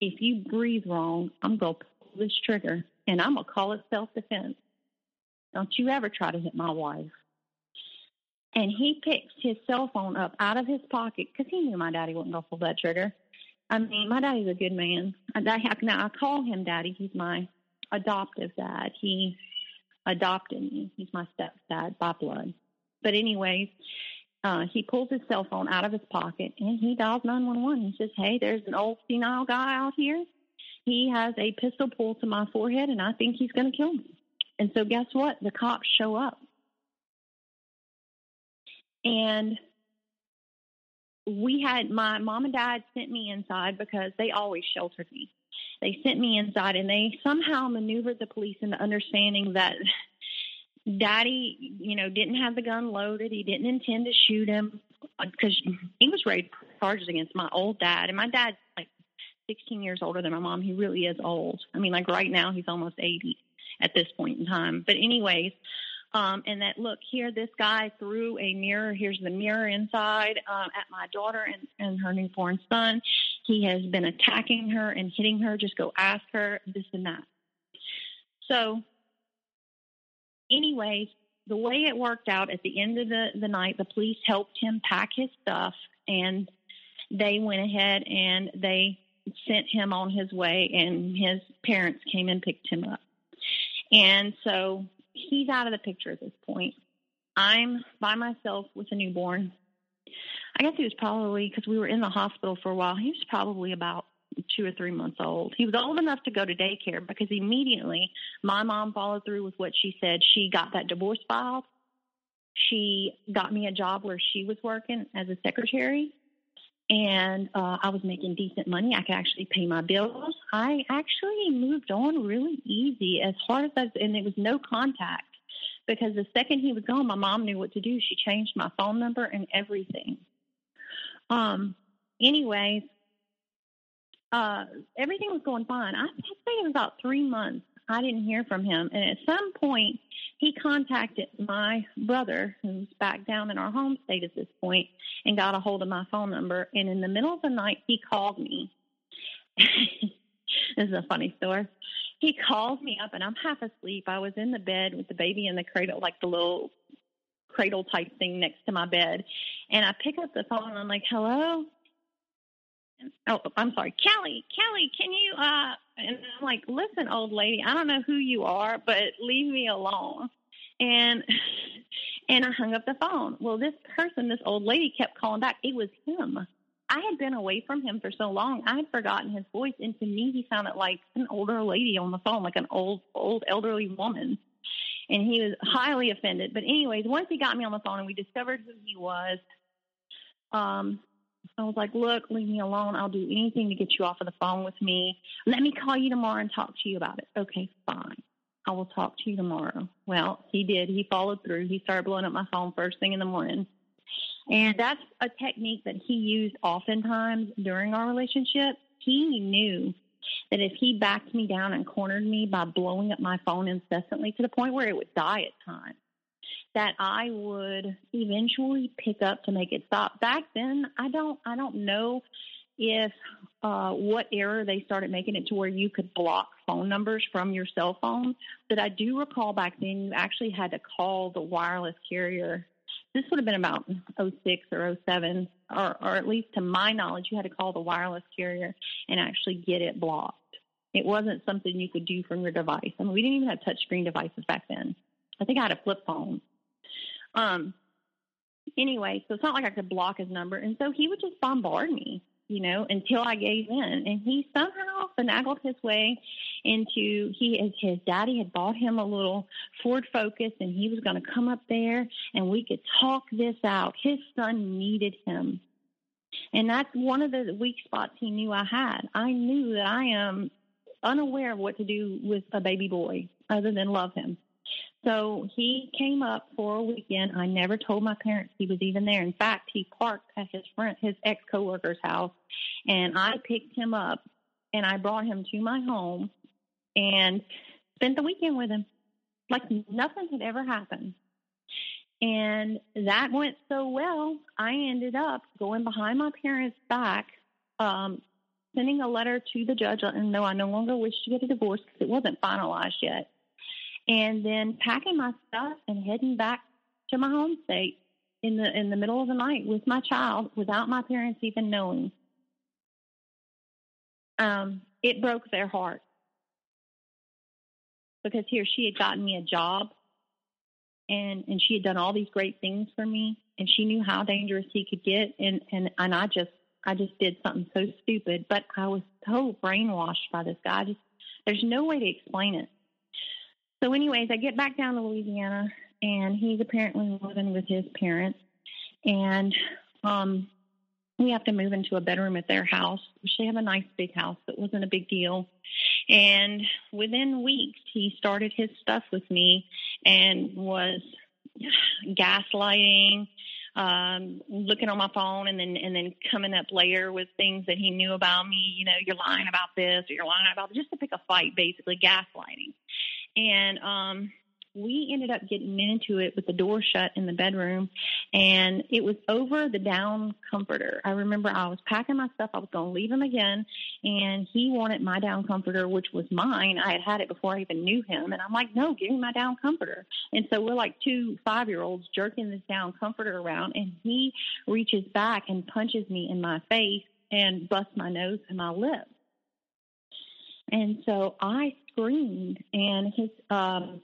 If you breathe wrong, I'm going to pull this trigger and I'm going to call it self defense. Don't you ever try to hit my wife. And he picks his cell phone up out of his pocket because he knew my daddy going to pull that trigger. I mean, my daddy's a good man. Now I call him daddy. He's my adoptive dad. He adopted me. He's my stepdad by blood. But anyways, uh, he pulls his cell phone out of his pocket and he dials 911. He says, Hey, there's an old senile guy out here. He has a pistol pulled to my forehead and I think he's going to kill me. And so guess what? The cops show up. And we had my mom and dad sent me inside because they always sheltered me they sent me inside and they somehow maneuvered the police into understanding that daddy, you know, didn't have the gun loaded. He didn't intend to shoot him uh, because he was to charges against my old dad. And my dad's like 16 years older than my mom. He really is old. I mean, like right now, he's almost 80. at this point in time. But anyways, um, and that look here, this guy threw a mirror. Here's the mirror inside um, at my daughter and, and her newborn son. He has been attacking her and hitting her. Just go ask her this and that. So, anyways, the way it worked out at the end of the, the night, the police helped him pack his stuff and they went ahead and they sent him on his way and his parents came and picked him up. And so he's out of the picture at this point. I'm by myself with a newborn. I guess he was probably because we were in the hospital for a while. He was probably about two or three months old. He was old enough to go to daycare because immediately my mom followed through with what she said. She got that divorce filed. She got me a job where she was working as a secretary and uh, I was making decent money. I could actually pay my bills. I actually moved on really easy, as hard as that, and it was no contact because the second he was gone, my mom knew what to do. She changed my phone number and everything. Um. Anyways, uh, everything was going fine. I, I'd say it was about three months. I didn't hear from him, and at some point, he contacted my brother, who's back down in our home state at this point, and got a hold of my phone number. And in the middle of the night, he called me. *laughs* this is a funny story. He calls me up, and I'm half asleep. I was in the bed with the baby in the cradle, like the little cradle type thing next to my bed. And I pick up the phone, and I'm like, hello? Oh, I'm sorry, Kelly, Kelly, can you, uh, and I'm like, listen, old lady, I don't know who you are, but leave me alone. And, *laughs* and I hung up the phone. Well, this person, this old lady kept calling back. It was him. I had been away from him for so long, I had forgotten his voice. And to me, he sounded like an older lady on the phone, like an old, old elderly woman. And he was highly offended. But anyways, once he got me on the phone and we discovered who he was, um, I was like, look, leave me alone. I'll do anything to get you off of the phone with me. Let me call you tomorrow and talk to you about it. Okay, fine. I will talk to you tomorrow. Well, he did. He followed through. He started blowing up my phone first thing in the morning. And that's a technique that he used oftentimes during our relationship. He knew that if he backed me down and cornered me by blowing up my phone incessantly to the point where it would die at times, that I would eventually pick up to make it stop. Back then, I don't I don't know if uh, what era they started making it to where you could block phone numbers from your cell phone. But I do recall back then you actually had to call the wireless carrier. This would have been about 06 or 07, or, or at least to my knowledge, you had to call the wireless carrier and actually get it blocked. It wasn't something you could do from your device. I mean, we didn't even have touchscreen devices back then. I think I had a flip phone. Um, anyway, so it's not like I could block his number. And so he would just bombard me, you know, until I gave in. And he somehow finagled his way into he his daddy had bought him a little Ford Focus and he was going to come up there and we could talk this out. His son needed him. And that's one of the weak spots he knew I had. I knew that I am unaware of what to do with a baby boy other than love him. So he came up for a weekend. I never told my parents he was even there. In fact, he parked at his friend, his ex coworker's house, and I picked him up and I brought him to my home and spent the weekend with him, like nothing had ever happened. And that went so well, I ended up going behind my parents' back, um, sending a letter to the judge, and no, I no longer wish to get a divorce because it wasn't finalized yet and then packing my stuff and heading back to my home state in the in the middle of the night with my child without my parents even knowing. Um, it broke their heart. Because here she had gotten me a job and and she had done all these great things for me and she knew how dangerous he could get and and and I just I just did something so stupid but I was so brainwashed by this guy. Just there's no way to explain it so, anyways, I get back down to Louisiana, and he's apparently living with his parents, and um, we have to move into a bedroom at their house, they have a nice big house, but wasn't a big deal. And within weeks, he started his stuff with me and was gaslighting, um, looking on my phone, and then and then coming up later with things that he knew about me. You know, you're lying about this, or you're lying about this, just to pick a fight, basically gaslighting. And um we ended up getting into it with the door shut in the bedroom and it was over the down comforter. I remember I was packing my stuff. I was going to leave him again and he wanted my down comforter, which was mine. I had had it before I even knew him. And I'm like, no, give me my down comforter. And so we're like two five year olds jerking this down comforter around and he reaches back and punches me in my face and busts my nose and my lip. And so I screamed and his um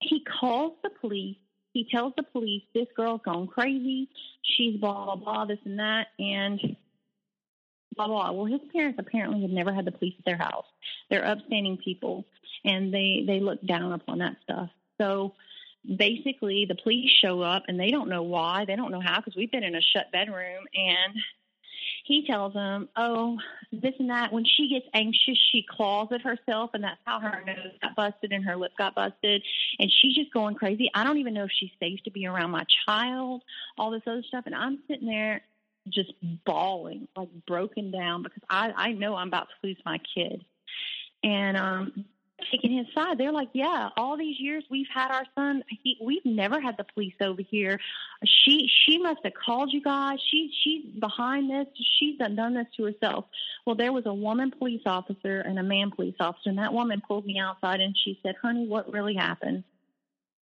he calls the police. He tells the police this girl's gone crazy. She's blah blah blah, this and that, and blah blah. Well, his parents apparently have never had the police at their house. They're upstanding people, and they they look down upon that stuff. So basically, the police show up, and they don't know why. They don't know how because we've been in a shut bedroom, and he tells them, "Oh, this and that." When she gets anxious, she claws at herself, and that's how her nose got busted and her lip got busted, and she's just going crazy. I don't even know if she's safe to be around my child. All this other stuff, and I'm sitting there just bawling, like broken down, because I I know I'm about to lose my kid. And um taking his side. They're like, yeah, all these years we've had our son. He, we've never had the police over here. She she must have called you guys. She she's behind this. She's done done this to herself. Well, there was a woman police officer and a man police officer, and that woman pulled me outside and she said, "Honey, what really happened?"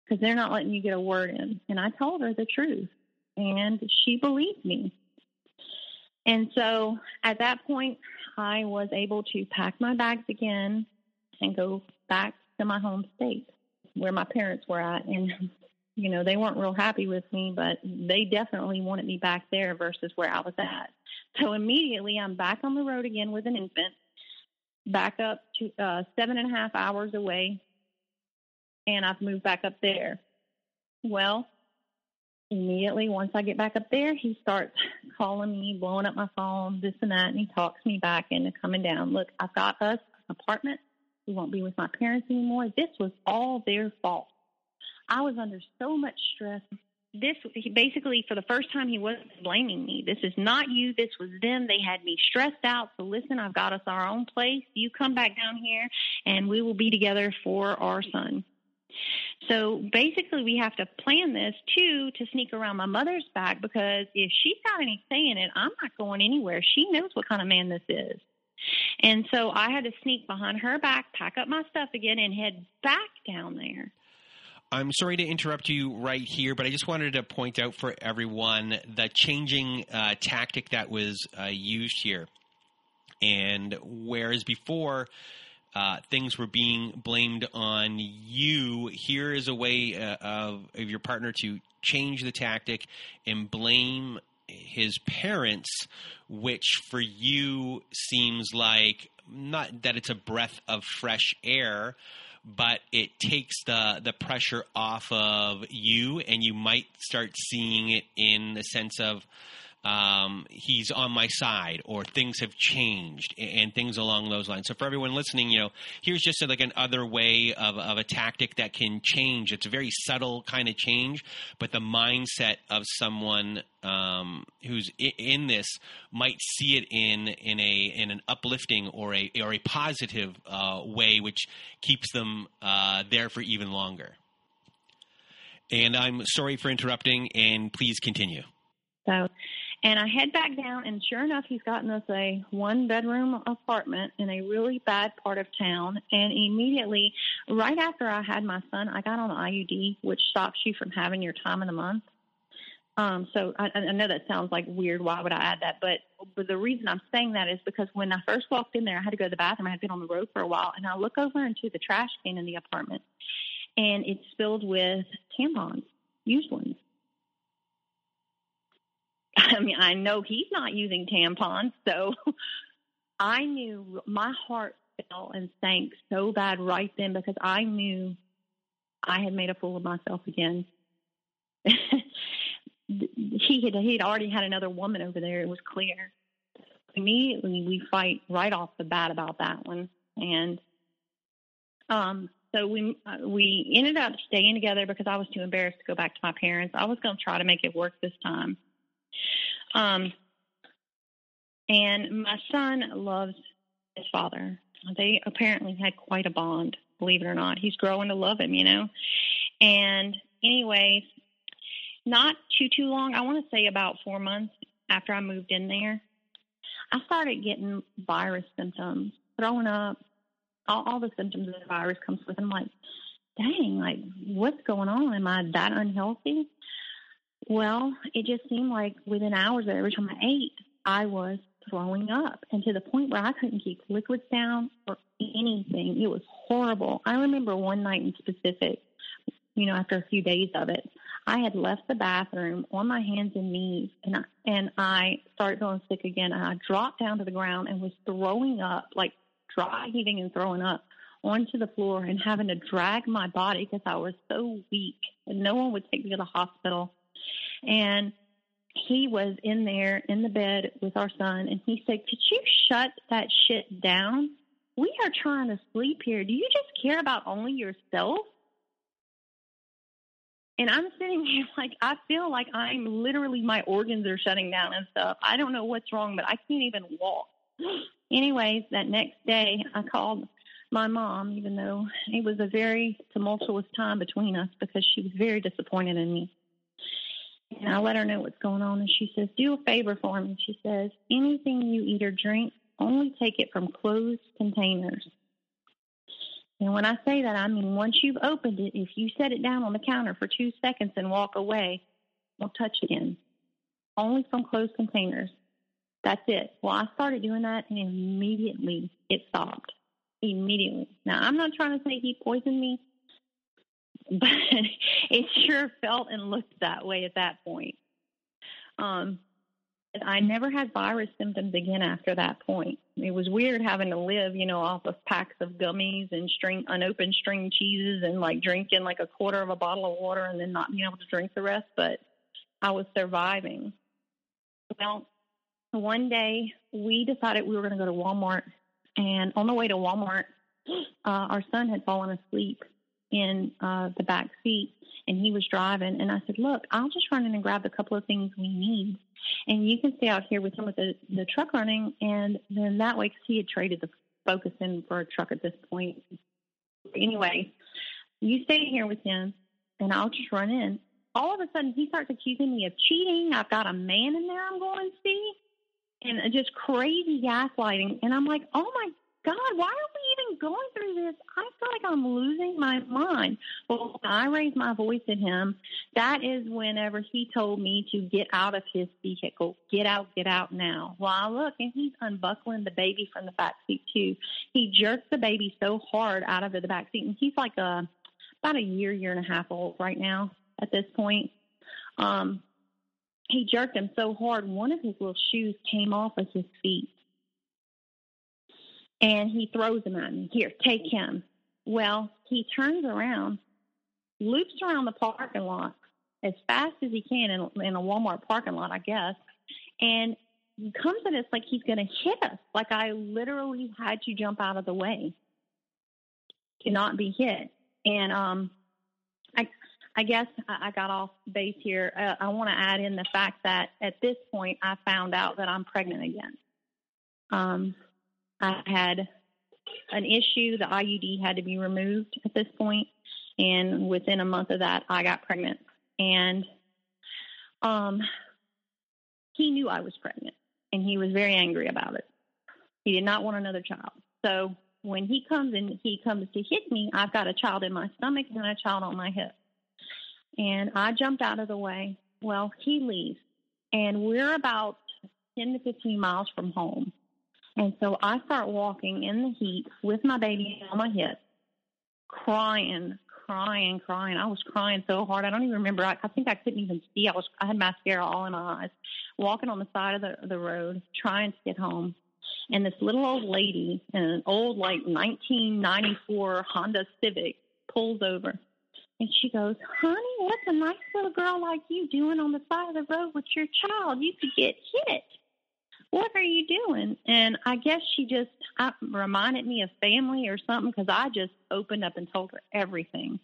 Because they're not letting you get a word in. And I told her the truth, and she believed me. And so at that point, I was able to pack my bags again and go back to my home state where my parents were at. And, you know, they weren't real happy with me, but they definitely wanted me back there versus where I was at. So immediately I'm back on the road again with an infant, back up to uh, seven and a half hours away, and I've moved back up there. Well, immediately once I get back up there, he starts calling me, blowing up my phone, this and that, and he talks me back into coming down. Look, I've got us apartment we won't be with my parents anymore. This was all their fault. I was under so much stress. This basically, for the first time, he wasn't blaming me. This is not you. This was them. They had me stressed out. So listen, I've got us our own place. You come back down here, and we will be together for our son. So basically, we have to plan this too to sneak around my mother's back because if she's got any say in it, I'm not going anywhere. She knows what kind of man this is. And so I had to sneak behind her back, pack up my stuff again, and head back down there. I'm sorry to interrupt you right here, but I just wanted to point out for everyone the changing uh, tactic that was uh, used here. And whereas before, uh, things were being blamed on you. Here is a way uh, of, of, your partner to change the tactic and blame his parents, which for you seems like not that it's a breath of fresh air, but it takes the the pressure off of you, and you might start seeing it in the sense of um, he's on my side or things have changed and things along those lines. So for everyone listening, you know, here's just a, like an other way of, of a tactic that can change. It's a very subtle kind of change, but the mindset of someone um, who's in this might see it in in a in an uplifting or a or a positive uh, way, which keeps them uh, there for even longer. And I'm sorry for interrupting, and please continue. So and I head back down, and sure enough, he's gotten us a one bedroom apartment in a really bad part of town. And immediately, right after I had my son, I got on IUD, which stops you from having your time in the month. Um, so I, I know that sounds like weird. Why would I add that? But, but the reason I'm saying that is because when I first walked in there, I had to go to the bathroom. I had been on the road for a while, and I look over into the trash can in the apartment, and it's filled with tampons, used ones. *laughs* I mean, I know he's not using tampons, so *laughs* I knew my heart fell and sank so bad right then because I knew I had made a fool of myself again. *laughs* he had he'd already had another woman over there. It was clear. Immediately, we fight right off the bat about that one, and um, so we uh, we ended up staying together because I was too embarrassed to go back to my parents. I was going to try to make it work this time. Um, and my son loves his father. They apparently had quite a bond. believe it or not. He's growing to love him, you know. And anyways, not too too long. I want to say about four months after I moved in there, I started getting virus symptoms, throwing up, all, all the symptoms that the virus comes with. I'm like, dang, like what's going on? Am I that unhealthy? Well, it just seemed like within hours of every time I ate, I was throwing up and to the point where I couldn't keep liquids down or anything. It was horrible. I remember one night in specific, you know, after a few days of it, I had left the bathroom on my hands and knees and I, and I started feeling sick again and I dropped down to the ground and was throwing up, like dry heaving and throwing up onto the floor and having to drag my body because I was so weak and no one would take me to the hospital. And he was in there in the bed with our son and he said, Could you shut that shit down? We are trying to sleep here. Do you just care about only yourself? And I'm sitting *laughs* here like I feel like I'm literally my organs are shutting down and stuff. I don't know what's wrong, but I can't even walk. *gasps* Anyways, that next day I called my mom, even though it was a very tumultuous time between us because she was very disappointed in me. And I let her know what's going on, and she says, Do a favor for me. She says, Anything you eat or drink, only take it from closed containers. And when I say that, I mean once you've opened it, if you set it down on the counter for two seconds and walk away, don't touch it again. Only from closed containers. That's it. Well, I started doing that, and immediately it stopped. Immediately. Now, I'm not trying to say he poisoned me *laughs* but it sure felt and looked that way at that point. Um, I never had virus symptoms again after that point. It was weird having to live, you know, off of packs of gummies and string unopened string cheeses and like drinking like a quarter of a bottle of water and then not being able to drink the rest, but I was surviving. Well, one day we decided we were going to go to Walmart and on the way to Walmart, *gasps* uh, our son had fallen asleep in uh, the back seat and he was driving and I said, Look, I'll just run in and grab a couple of things we need and you can stay out here with him with the, the truck running and then that way, because he had traded the Focus in for a truck at this point. Anyway, you stay here with him and I'll just run in. All of a sudden, he starts accusing me of cheating. I've got a man in there I'm going to see and just crazy gaslighting. And I'm like, oh my God, why are we even going through this? I feel like I'm losing my mind. Well, when I raised my voice at him, that is whenever he told me to get out of his vehicle. Get out, get out now. Well, I look and he's unbuckling the baby from the back seat too. He jerks the baby so hard out of the back seat, and he's like a about a year, year and a half old right now at this point. Um, he jerked him so hard, one of his little shoes came off of his feet and he throws him at me. Here, take him. Well, he turns around, loops around the parking lot as fast as he can in, in a Walmart parking lot, I guess, and comes at us like he's going to hit us. Like I literally had to jump out of the way to not be hit. And um, I, I guess I got off base here. Uh, I want to add in the fact that at this point, I found out that I'm pregnant again. Um, I had an issue. The IUD had to be removed at this point, and within a month of that, I got pregnant. And um, he knew I was pregnant, and he was very angry about it. He did not want another child. So when he comes and he comes to hit me, I've got a child in my stomach and a child on my hip. And I jumped out of the way. Well, he leaves, and we're about 10 to 15 miles from home. And so I start walking in the heat with my baby on my hip, crying, crying, crying. I was crying so hard. I don't even remember. I, I think I couldn't even see. I was, I had mascara all in my eyes, walking on the side of the, the road, trying to get home. And this little old lady in an old, like 1994 Honda Civic pulls over. And she goes, Honey, what's a nice little girl like you doing on the side of the road with your child? You could get hit doing? And I guess she just I, reminded me of family or something because I just opened up and told her everything.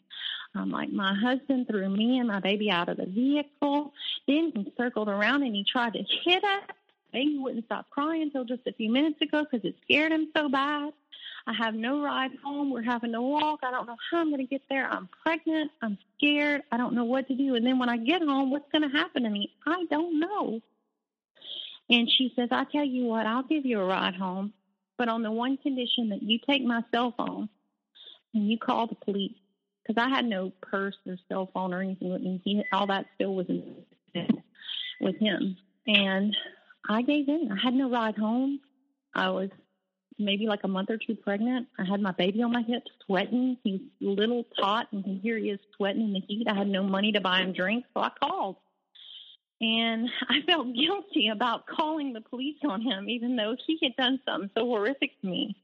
I'm like, my husband threw me and my baby out of the vehicle. Then he circled around and he tried to hit us. Baby wouldn't stop crying until just a few minutes ago because it scared him so bad. I have no ride home. We're having to walk. I don't know how I'm going to get there. I'm pregnant. I'm scared. I don't know what to do. And then when I get home, what's going to happen to me? I don't know. And she says, I tell you what, I'll give you a ride home, but on the one condition that you take my cell phone and you call the police. Because I had no purse or cell phone or anything with me. He, all that still was with him. And I gave in. I had no ride home. I was maybe like a month or two pregnant. I had my baby on my hips, sweating. He's little tot, and here he is sweating in the heat. I had no money to buy him drinks, so I called. And *laughs* I felt guilty about calling the police on him, even though he had done something so horrific to me.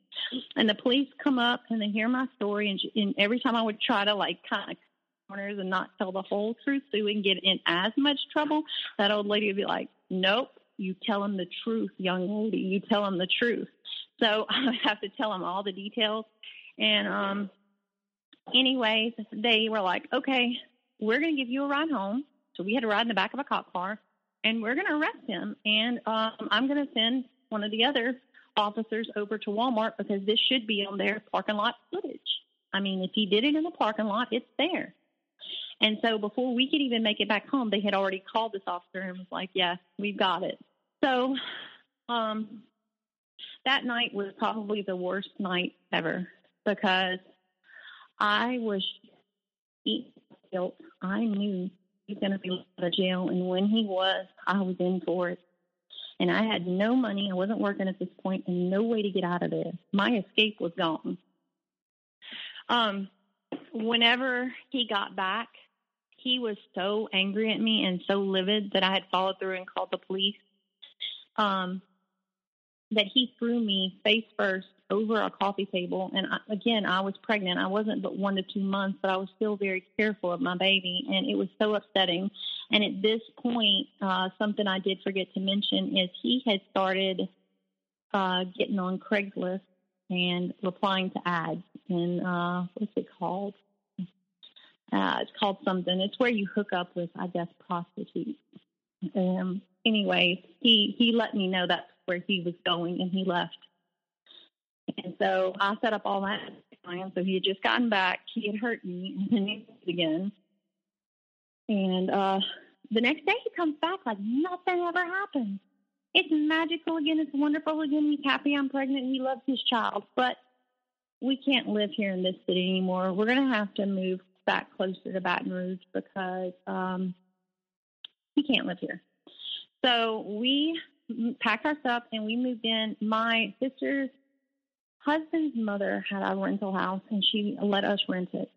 And the police come up and they hear my story, and, and every time I would try to like kind of corners and not tell the whole truth so we wouldn't get in as much trouble, that old lady would be like, "Nope, you tell him the truth, young lady. You tell him the truth." So *laughs* I would have to tell them all the details. And um, anyways, they were like, okay, we're going to give you a ride home. So we had to ride in the back of a cop car, and we're going to arrest him. And um, I'm going to send one of the other officers over to Walmart because this should be on their parking lot footage. I mean, if he did it in the parking lot, it's there. And so before we could even make it back home, they had already called this officer and was like, "Yes, we've got it." So um, that night was probably the worst night ever because I was eating guilt. I knew he was going to be out of jail, and when he was, I was in for it. And I had no money. I wasn't working at this point, and no way to get out of this. My escape was gone. Um, whenever he got back, he was so angry at me and so livid that I had followed through and called the police. Um, that he threw me face first over a coffee table. And I, again, I was pregnant. I wasn't but one to two months, but I was still very careful of my baby. And it was so upsetting. And at this point, uh, something I did forget to mention is he had started uh, getting on Craigslist and replying to ads. And uh, what's it called? Uh, it's called something. It's where you hook up with, I guess, prostitutes. Um, anyway, he he let me know that's where he was going, and he left. And so I set up all that plan. So he had just gotten back. He had hurt me, and then he again. And uh, the next day he comes back like nothing ever happened. It's magical again. It's wonderful again. He's happy I'm pregnant. He loves his child. But we can't live here in this city anymore. We're going to have to move back closer to Baton Rouge because um, he can't live here. So we packed our stuff and we moved in. My sister's husband's mother had a rental house and she let us rent it.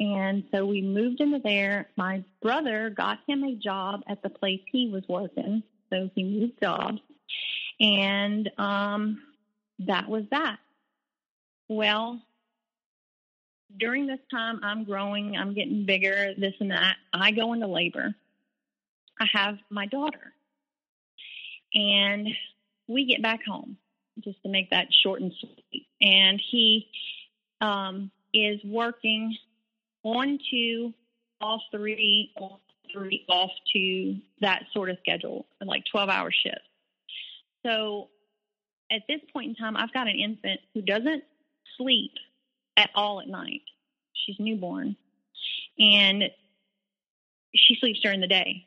And so we moved into there. My brother got him a job at the place he was working. So he moved jobs. And um, that was that. Well, during this time, I'm growing, I'm getting bigger, this and that. I go into labor. I have my daughter. And we get back home, just to make that short and sweet. And he um, is working on to off three, off three, off to that sort of schedule, like 12 hour shifts. So at this point in time, I've got an infant who doesn't sleep at all at night. She's newborn. And she sleeps during the day.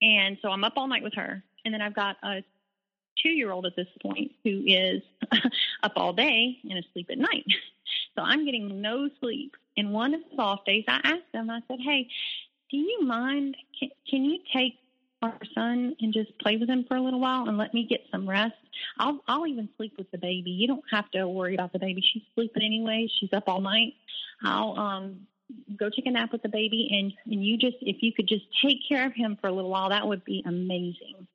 And so I'm up all night with her. And then I've got a two year old at this point who is *laughs* up all day and asleep at night. *laughs* So I'm getting no sleep. And one of the off days, I asked him, I said, Hey, do you mind? Can, can you take our son and just play with him for a little while and let me get some rest? I'll I'll even sleep with the baby. You don't have to worry about the baby. She's sleeping anyway. She's up all night. I'll um go take a nap with the baby and and you just if you could just take care of him for a little while, that would be amazing.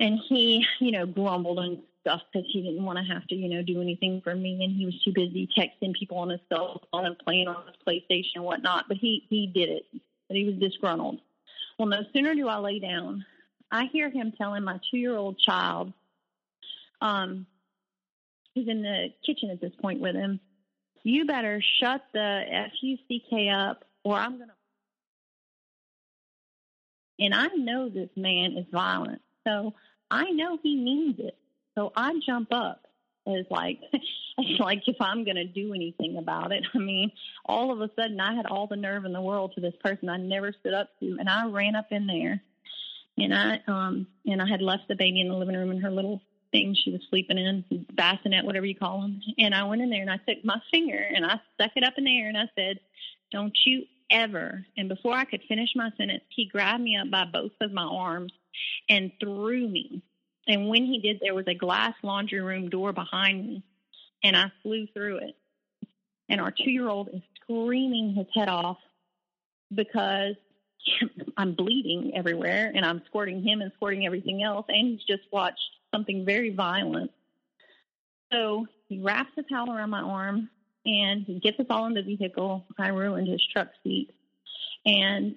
And he, you know, grumbled and stuff because he didn't want to have to, you know, do anything for me, and he was too busy texting people on his cell phone and playing on his PlayStation and whatnot. But he he did it. But he was disgruntled. Well, no sooner do I lay down, I hear him telling my two year old child, um, who's in the kitchen at this point with him, you better shut the F U C K up, or I'm gonna. And I know this man is violent, so I know he means it. So I jump up as like *laughs* like if I'm going to do anything about it. I mean, all of a sudden I had all the nerve in the world to this person I never stood up to, and I ran up in there, and I um and I had left the baby in the living room in her little thing she was sleeping in, bassinet, whatever you call them, and I went in there and I took my finger and I stuck it up in the air and I said, "Don't you ever!" And before I could finish my sentence, he grabbed me up by both of my arms and threw me. And when he did, there was a glass laundry room door behind me and I flew through it. And our two year old is screaming his head off because *laughs* I'm bleeding everywhere and I'm squirting him and squirting everything else. And he's just watched something very violent. So he wraps the towel around my arm and he gets us all in the vehicle. I ruined his truck seat and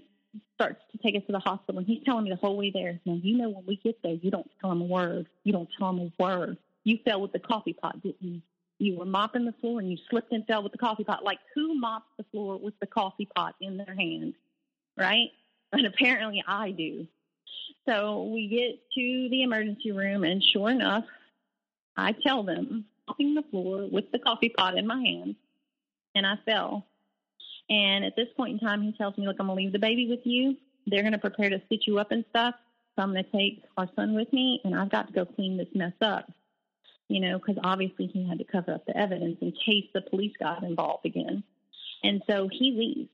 starts to take us to the hospital. And he's telling me the whole way there, now, you know, when we get there, you don't tell him a word. You don't tell him a word. You fell with the coffee pot, didn't you? you were mopping the floor and you slipped and fell with the coffee pot. Like who mops the floor with the coffee pot in their hand, right? And apparently I do. So we get to the emergency room and sure enough, I tell them mopping the floor with the coffee pot in my hand and I fell. And at this point in time, he tells me, look, I'm going to leave the baby with you. They're going to prepare to stitch you up and stuff. So I'm going to take our son with me and I've got to go clean this mess up you know, because obviously he had to cover up the evidence in case the police got involved again. And so he leaves.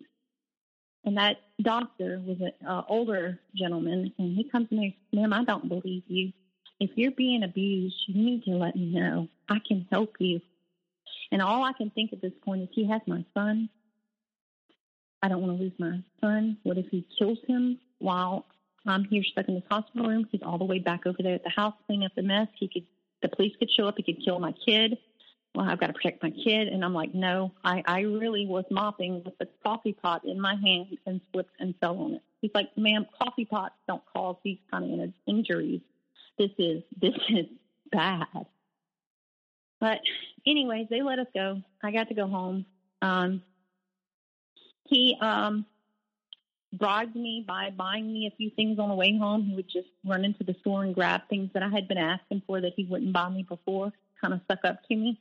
And that doctor was an uh, older gentleman, and he comes to me, ma'am, I don't believe you. If you're being abused, you need to let me know. I can help you. And all I can think at this point is he has my son. I don't want to lose my son. What if he kills him while I'm here stuck in this hospital room? He's all the way back over there at the house cleaning up the mess. He could the police could show up, he could kill my kid. Well, I've got to protect my kid. And I'm like, no, I, I really was mopping with the coffee pot in my hand and slipped and fell on it. He's like, ma'am, coffee pots don't cause these kind of injuries. This is, this is bad. But anyways, they let us go. I got to go home. Um, he, um, bribed me by buying me a few things on the way home. He would just run into the store and grab things that I had been asking for that he wouldn't buy me before, kind of stuck up to me.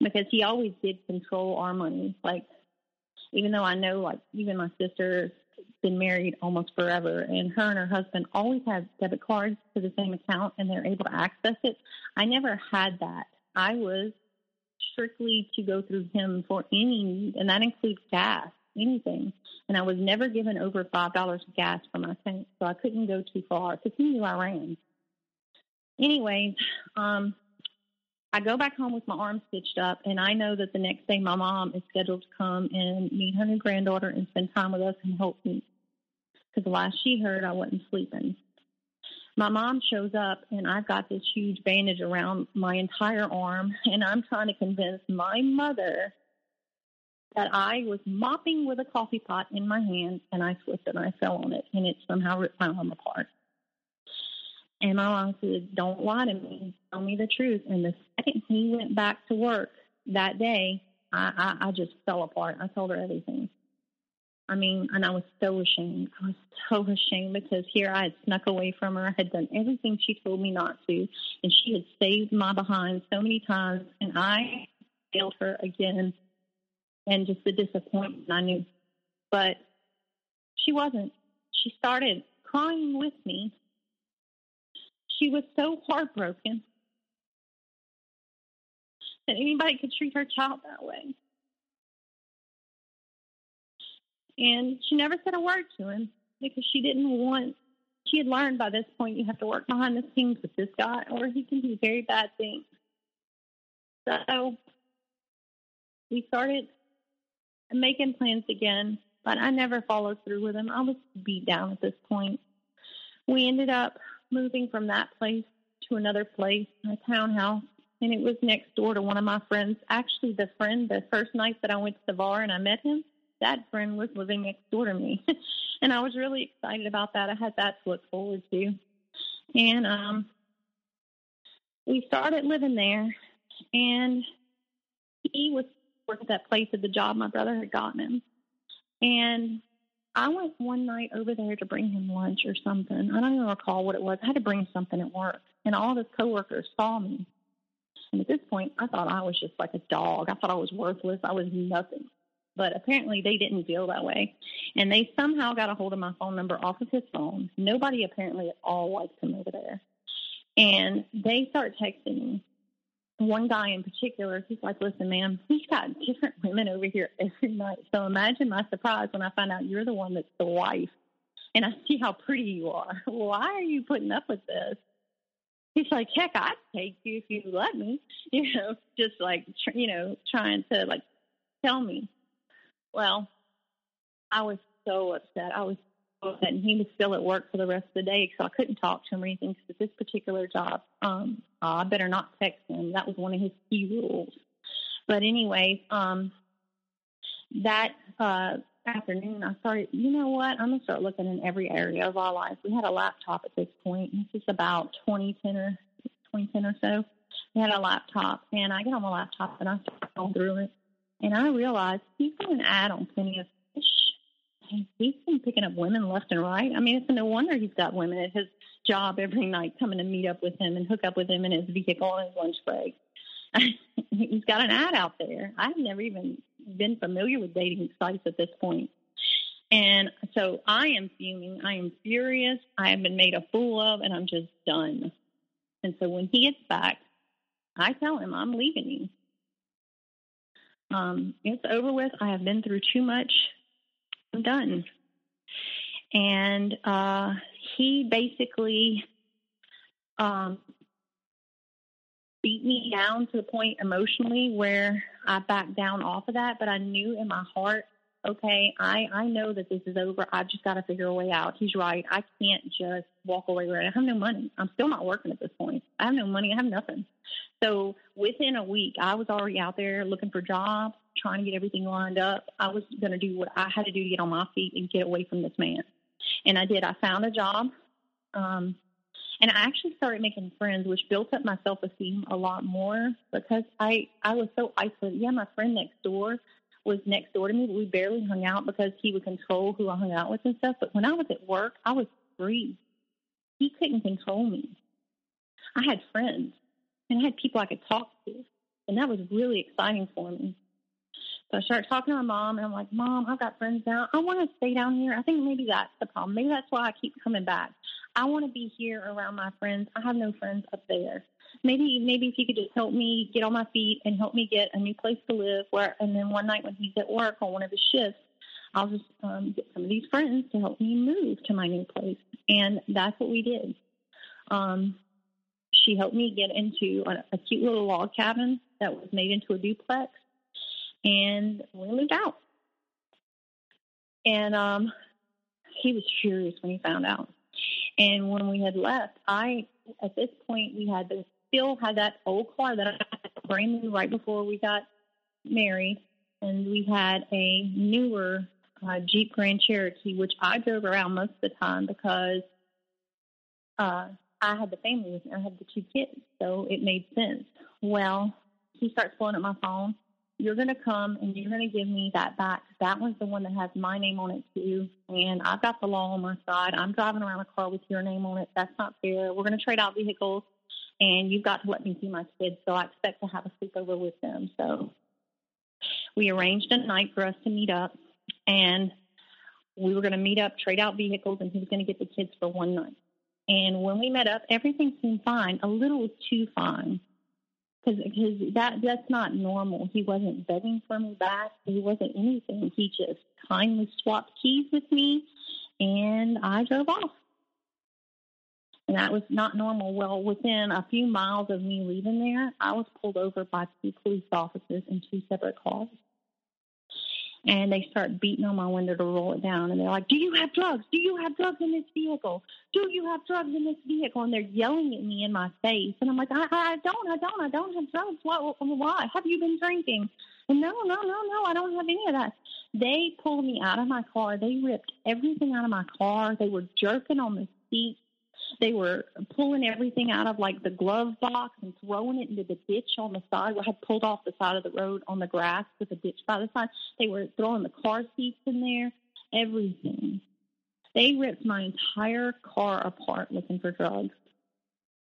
Because he always did control our money. Like, even though I know, like, even my sister's been married almost forever, and her and her husband always have debit cards to the same account and they're able to access it. I never had that. I was strictly to go through him for any need, and that includes gas anything. And I was never given over five dollars of gas for my tank, so I couldn't go too far because he knew I ran. Anyways, um, I go back home with my arm stitched up, and I know that the next day my mom is scheduled to come and meet her new granddaughter and spend time with us and help me. Because last she heard, I wasn't sleeping. My mom shows up, and I've got this huge bandage around my entire arm, *laughs* and I'm trying to convince my mother that I was mopping with a coffee pot in my hand and I slipped and I fell on it and it somehow ripped my arm apart. And my mom said, Don't lie to me. Tell me the truth. And the second he went back to work that day, I, I, I just fell apart. I told her everything. I mean, and I was so ashamed. I was so *laughs* ashamed because here I had snuck away from her. I had done everything she told me not to. And she had saved my behind so many times. And I failed her again and just the disappointment I knew. But she wasn't. She started crying with me. She was so heartbroken that anybody could treat her child that way. And she never said a word to him because she didn't want, she had learned by this point you have to work behind the scenes with this guy or he can do very bad things. So we started making plans again, but I never followed through with them. I was beat down at this point. We ended up moving from that place to another place, a townhouse, and it was next door to one of my friends. Actually, the friend, the first night that I went to the bar and I met him, that friend was living next door to me. *laughs* and I was really excited about that. I had that to look forward to. And um, we started living there, and he was work at that place at the job my brother had gotten him. And I went one night over there to bring him lunch or something. I don't even recall what it was. I had to bring something at work, and all of his coworkers saw me. And at this point, I thought I was just like a dog. I thought I was worthless. I was nothing. But apparently, they didn't feel that way. And they somehow got a hold of my phone number off of his phone. Nobody apparently at all liked him over there. And they start texting me. One guy in particular, he's like, listen, ma'am, he's got different women over here every night. So imagine my surprise when I find out you're the one that's the wife. And I see how pretty you are. *laughs* Why are you putting up with this? he's like, heck, I'd take you if you let me, *laughs* you know, just like, you know, trying to like tell me. Well, I was so upset. I was and he was still at work for the rest of the day, so I couldn't talk to him or anything. Because this particular job, um, I better not text him. That was one of his key rules. But anyway, um, that uh, afternoon, I started, you know what? I'm to start looking in every area of our life. We had a laptop at this point. This is about 2010 or 2010 or so. We had a laptop, and I get on my laptop and I start through it, and I realized he's got an ad on Plenty of Fish. He's been picking up women left and right. I mean, it's no wonder he's got women at his job every night coming to meet up with him and hook up with him in his vehicle on his lunch break. *laughs* he's got an ad out there. I've never even been familiar with dating sites at this point. And so I am fuming. I am furious. I have been made a fool of, and I'm just done. And so when he gets back, I tell him I'm leaving you. Um, it's over with. I have been through too much. I'm done. And uh, he basically um, beat me down to the point emotionally where I backed down off of that. But I knew in my heart, okay, I I know that this is over. I've just got to figure a way out. He's right. I can't just walk away right. I have no money. I'm still not working at this point. I have no money. I have nothing. So within a week, I was already out there looking for jobs, trying to get everything lined up. I was going to do what I had to do to get on my feet and get away from this man. And I did. I found a job. Um, and I actually started making friends, which built up my self esteem a lot more because I I was so isolated. Yeah, my friend next door was next door to me, but we barely hung out because he would control who I hung out with and stuff. But when I was at work, I was free. He couldn't control me. I had friends and I had people I could talk to, and that was really exciting for me. So I started talking to my mom, and I'm like, Mom, I've got friends now. I want to stay down here. I think maybe that's the problem. Maybe that's why I keep coming back. I want to be here around my friends. I have no friends up there. Maybe, maybe if you could just help me get on my feet and help me get a new place to live. Where, and then one night when he's at work on one of his shifts, I'll just um, get some of these friends to help me move to my new place. And that's what we did. Um, she helped me get into a, a cute little log cabin that was made into a duplex and we moved out. And um, he was furious when he found out. And when we had left, I at this point we had to still had that old car that I had brand new right before we got married, and we had a newer uh, Jeep Grand Cherokee, which I drove around most of the time because uh, I had the family with me. I had the two kids, so it made sense. Well, he starts blowing up my phone you're going to come and you're going to give me that back. That one's the one that has my name on it too. And I've got the law on my side. I'm driving around a car with your name on it. That's not fair. We're going to trade out vehicles and you've got to let me see my kids. So I expect to have a sleepover with them. So we arranged a night for us to meet up and we were going to meet up, trade out vehicles, and he was going to get the kids for one night. And when we met up, everything seemed fine, a little too fine because that that's not normal. He wasn't begging for me back. He wasn't anything. He just kindly swapped keys with me, and I drove off. And that was not normal. Well, within a few miles of me leaving there, I was pulled over by two police officers in two separate cars and they start beating on my window to roll it down. And they're like, "Do you have drugs? Do you have drugs in this vehicle? Do you have drugs in this vehicle?" And they're yelling at me in my face, and I'm like, "I, I don't, I don't, I don't have drugs. Why? Why? Have you been drinking?" And no, no, no, no, I don't have any of that. They pulled me out of my car. They ripped everything out of my car. They were jerking on the seat. They were pulling everything out of like the glove box and throwing it into the ditch on the side. I had pulled off the side of the road on the grass with a ditch by the side. They were throwing the car seats in there, everything. They ripped my entire car apart looking for drugs.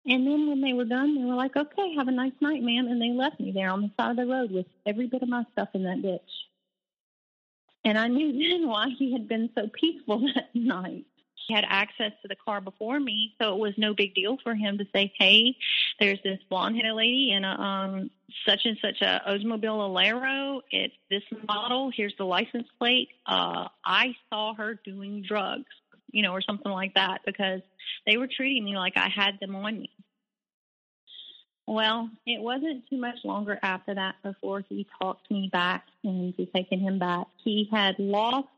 And then when they were done, they were like, okay, have a nice night, ma'am. And they left me there on the side of the road with every bit of my stuff in that ditch. And I knew *laughs* then why he had been so peaceful *laughs* that night. He had access to the car before me, so it was no big deal for him to say, "Hey, there's this blonde-headed lady in a um, such and such a Oldsmobile Alero. It's this model. Here's the license plate. Uh, I saw her doing drugs, you know, or something like that, because they were treating me like I had them on me. Well, it wasn't too much longer after that before he talked me back into taking him back. He had lost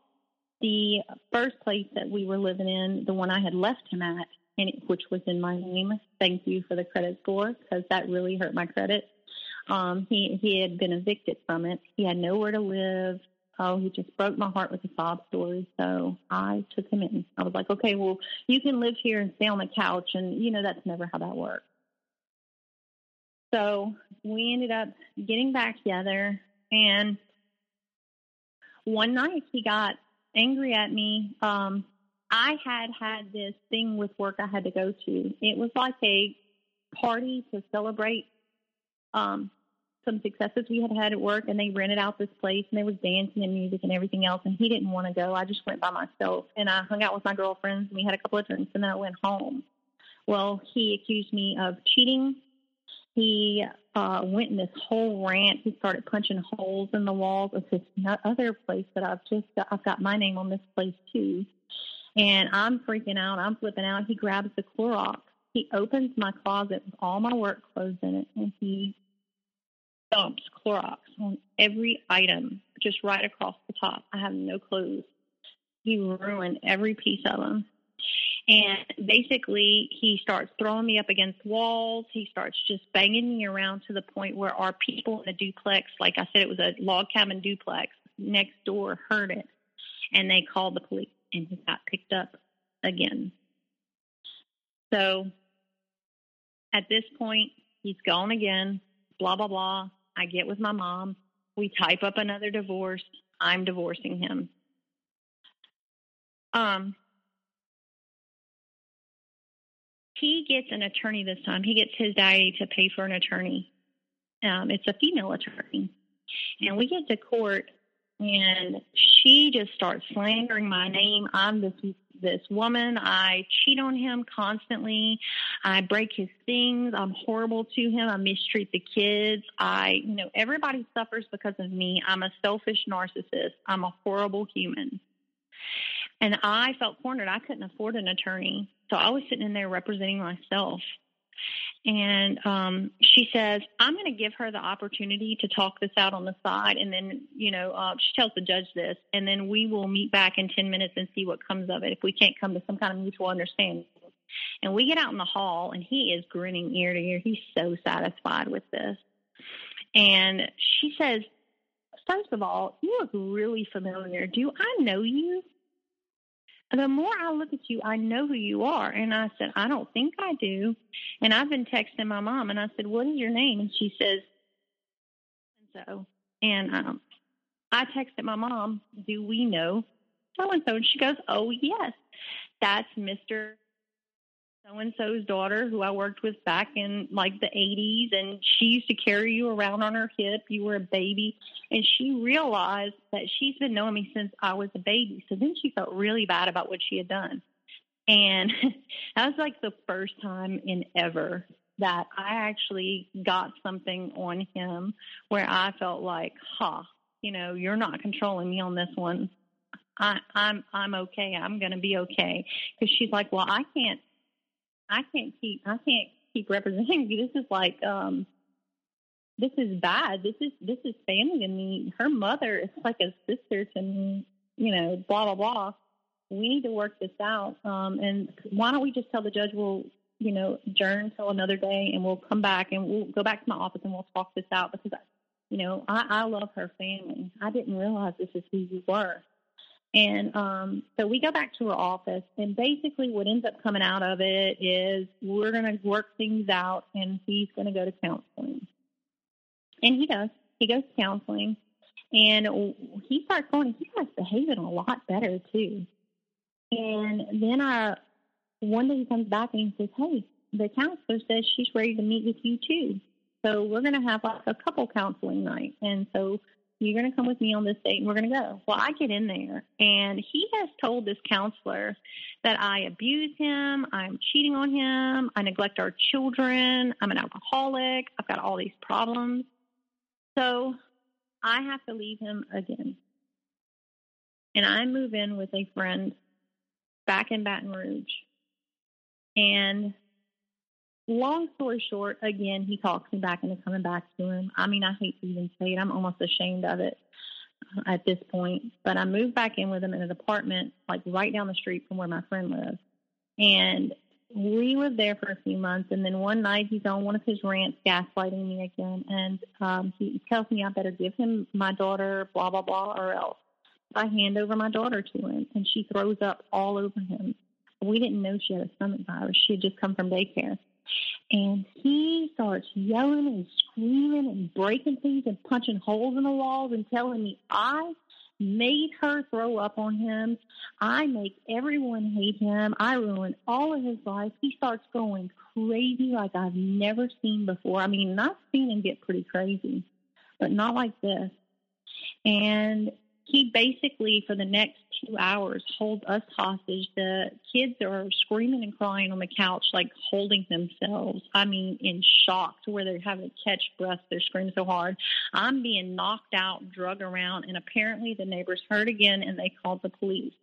the first place that we were living in, the one I had left him at, and it, which was in my name. Thank you for the credit score because that really hurt my credit. Um, he he had been evicted from it. He had nowhere to live. Oh, he just broke my heart with a sob story. So I took him in. I was like, okay, well, you can live here and stay on the couch, and you know that's never how that works. So we ended up getting back together, and one night he got angry at me. Um, I had had this thing with work I had to go to. It was like a party to celebrate um, some successes we had had at work, and they rented out this place, and there was dancing and music and everything else. And he didn't want to go. I just went by myself, and I hung out with my girlfriends, and we had a couple of drinks, and then I went home. Well, he accused me of cheating he uh, went in this whole rant. He started punching holes in the walls of this other place that I've just got, I've got my name on this place too, and I'm freaking out. I'm flipping out. He grabs the Clorox. He opens my closet with all my work clothes in it, and he dumps Clorox on every item, just right across the top. I have no clothes. He ruined every piece of them. And basically, he starts throwing me up against walls. He starts just banging me around to the point where our people in the duplex, like I said, it was a log cabin duplex next door, heard it. And they called the police, and he got picked up again. So at this point, he's gone again, blah, blah, blah. I get with my mom. We type up another divorce. I'm divorcing him. Um, he gets an attorney this time. He gets his daddy to pay for an attorney. Um, it's a female attorney. And we get to court and she just starts slandering my name. I'm this this woman. I cheat on him constantly. I break his things. I'm horrible to him. I mistreat the kids. I, you know, everybody suffers because of me. I'm a selfish narcissist. I'm a horrible human. And I felt cornered. I couldn't afford an attorney. So I was sitting in there representing myself. And um, she says, I'm going to give her the opportunity to talk this out on the side. And then, you know, uh, she tells the judge this. And then we will meet back in 10 minutes and see what comes of it if we can't come to some kind of mutual understanding. And we get out in the hall, and he is grinning ear to ear. He's so satisfied with this. And she says, First of all, you look really familiar. Do I know you? The more I look at you, I know who you are. And I said, I don't think I do. And I've been texting my mom and I said, What is your name? And she says, and so. And um, I texted my mom, Do we know so and so? And she goes, Oh, yes. That's Mr so and so's daughter who I worked with back in like the 80s, and she used to carry you around on her hip. You were a baby, and she realized that she's been knowing me since I was a baby. So then she felt really bad about what she had done. And *laughs* that was like the first time in ever that I actually got something on him where I felt like, ha, huh, you know, you're not controlling me on this one. I, I'm I'm okay. I'm going to be okay. Because she's like, well, I can't I can't keep I can't keep representing you. This is like um this is bad. This is this is family to me. Her mother is like a sister to me, you know, blah blah blah. We need to work this out. Um and why don't we just tell the judge we'll, you know, adjourn until another day and we'll come back and we'll go back to my office and we'll talk this out because I, you know, I, I love her family. I didn't realize this is who you were. And um, so we go back to her office, and basically, what ends up coming out of it is we're going to work things out, and he's going to go to counseling. And he does. He goes to counseling, and he starts going. He starts behaving a lot better too. And then I, one day he comes back and he says, "Hey, the counselor says she's ready to meet with you too. So we're going to have like a couple counseling night. And so you're going to come with me on this date and we're going to go. Well, I get in there and he has told this counselor that I abuse him, I'm cheating on him, I neglect our children, I'm an alcoholic, I've got all these problems. So I have to leave him again. And I move in with a friend back in Baton Rouge. And long story short, again, he talks me back into coming back to him. I mean, I hate to even say it. I'm almost ashamed of it uh, at this point. But I moved back in with him in an apartment like right down the street from where my friend lives. And we were there for a few months, and then one night he's on one of his rants, gaslighting me again, and um, he tells me I better give him my daughter, blah blah blah, or else. I hand over my daughter to him, and she throws up all over him. We didn't know she had a stomach virus; she had just come from daycare, and he starts yelling and screaming and breaking things and punching holes in the walls and telling me I made her throw up on him. I make everyone hate him. I ruin all of his life. He starts going crazy like I've never seen before. I mean, I've seen him get pretty crazy, but not like this. And he basically for the next two hours holds us hostage. The kids are screaming and crying on the couch, like holding themselves. I mean, in shock to where they're having to catch breath. They're screaming so hard. I'm being knocked out, drug around, and apparently the neighbors heard again and they called the police.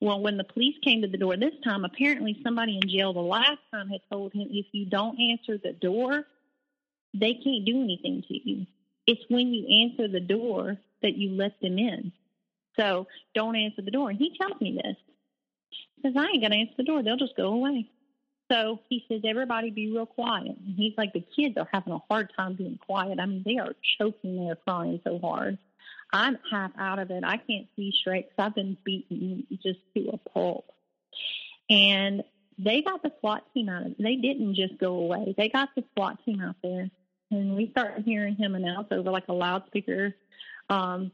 Well, when the police came to the door this time, apparently somebody in jail the last time had told him if you don't answer the door, they can't do anything to you. It's when you answer the door that you let them in. So don't answer the door. And he tells me this. He says, I ain't going to answer the door. They'll just go away. So he says, everybody be real quiet. And he's like, the kids are having a hard time being quiet. I mean, they are choking. They're crying so hard. I'm half out of it. I can't see straight because I've been beaten just to a pulp. And they got the SWAT team out of it. They didn't just go away. They got the SWAT team out there. And we started hearing him announce over like a loudspeaker, um,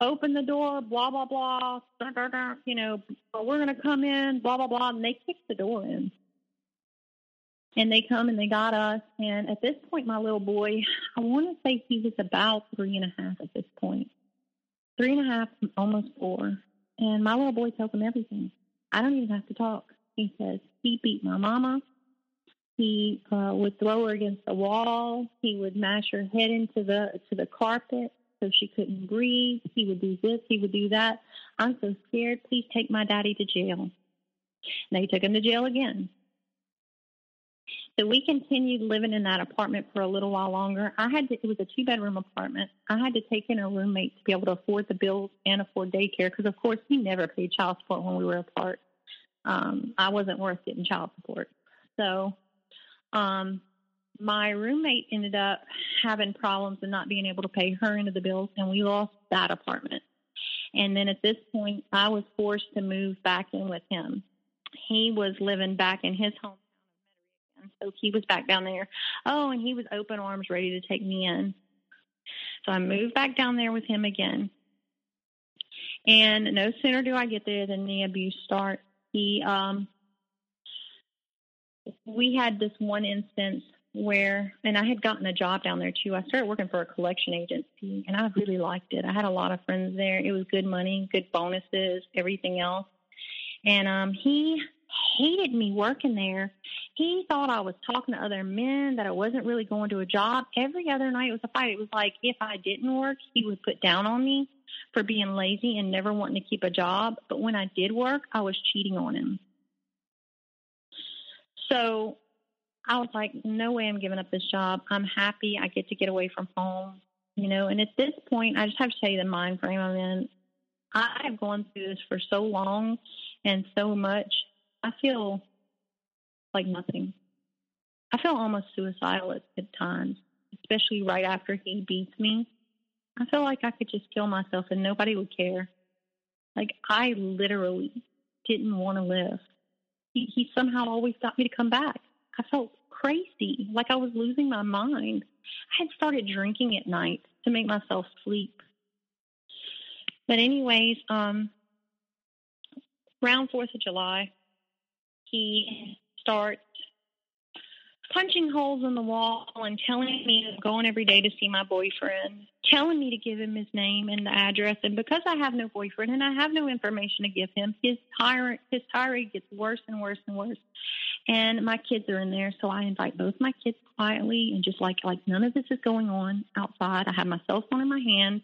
open the door, blah, blah, blah, you know, we're going to come in, blah, blah, blah. And they kicked the door in. And they come and they got us. And at this point, my little boy, I want to say he was about three and a half at this. Three and a half, almost four. And my little boy tells him everything. I don't even have to talk. He says, he beat my mama. He uh, would throw her against the wall. He would mash her head into the to the carpet so she couldn't breathe. He would do this, he would do that. I'm so scared. Please take my daddy to jail. And they took him to jail again. So we continued living in that apartment for a little while longer. I had to, it was a two bedroom apartment. I had to take in a roommate to be able to afford the bills and afford daycare because, of course, he never paid child support when we were apart. Um, I wasn't worth getting child support. So um, my roommate ended up having problems and not being able to pay her into the bills, and we lost that apartment. And then at this point, I was forced to move back in with him. He was living back in his home so he was back down there. Oh, and he was open arms, ready to take me in. So I moved back down there with him again. And no sooner do I get there than the abuse starts. He, um, we had this one instance where, and I had gotten a job down there too. I started working for a collection agency, and I really liked it. I had a lot of friends there. It was good money, good bonuses, everything else. And um, he hated me working there. He thought I was talking to other men, that I wasn't really going to a job. Every other night was a fight. It was like if I didn't work, he would put down on me for being lazy and never wanting to keep a job. But when I did work, I was cheating on him. So I was like, no way I'm giving up this job. I'm happy. I get to get away from home, you know. And at this point, I just have to tell you the mind frame I'm in. I have gone through this for so long and so much. I feel like nothing. I feel almost suicidal at, at times, especially right after he beats me. I feel like I could just kill myself and nobody would care. Like I literally didn't want to live. He, he somehow always got me to come back. I felt crazy, like I was losing my mind. I had started drinking at night to make myself sleep. But anyways, um, around Fourth of July, he starts punching holes in the wall and telling me I'm going every day to see my boyfriend, telling me to give him his name and the address. And because I have no boyfriend and I have no information to give him, his tyrant his tirade gets worse and worse and worse. And my kids are in there, so I invite both my kids quietly and just like like none of this is going on outside. I have my cell phone in my hand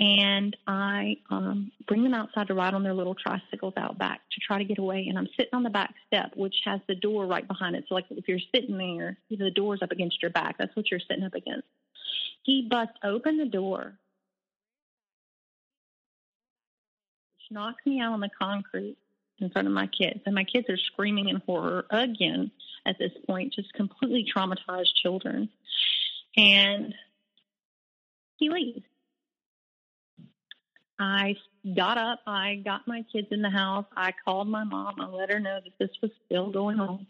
and I um, bring them outside to ride on their little tricycles out back to try to get away. And I'm sitting on the back step, which has the door right behind it. So, like if you're sitting there, the door's up against your back. That's what you're sitting up against. He busts open the door, which knocks me out on the concrete in front of my kids. And my kids are screaming in horror again at this point, just completely traumatized children. And he leaves. I got up, I got my kids in the house, I called my mom, I let her know that this was still going on.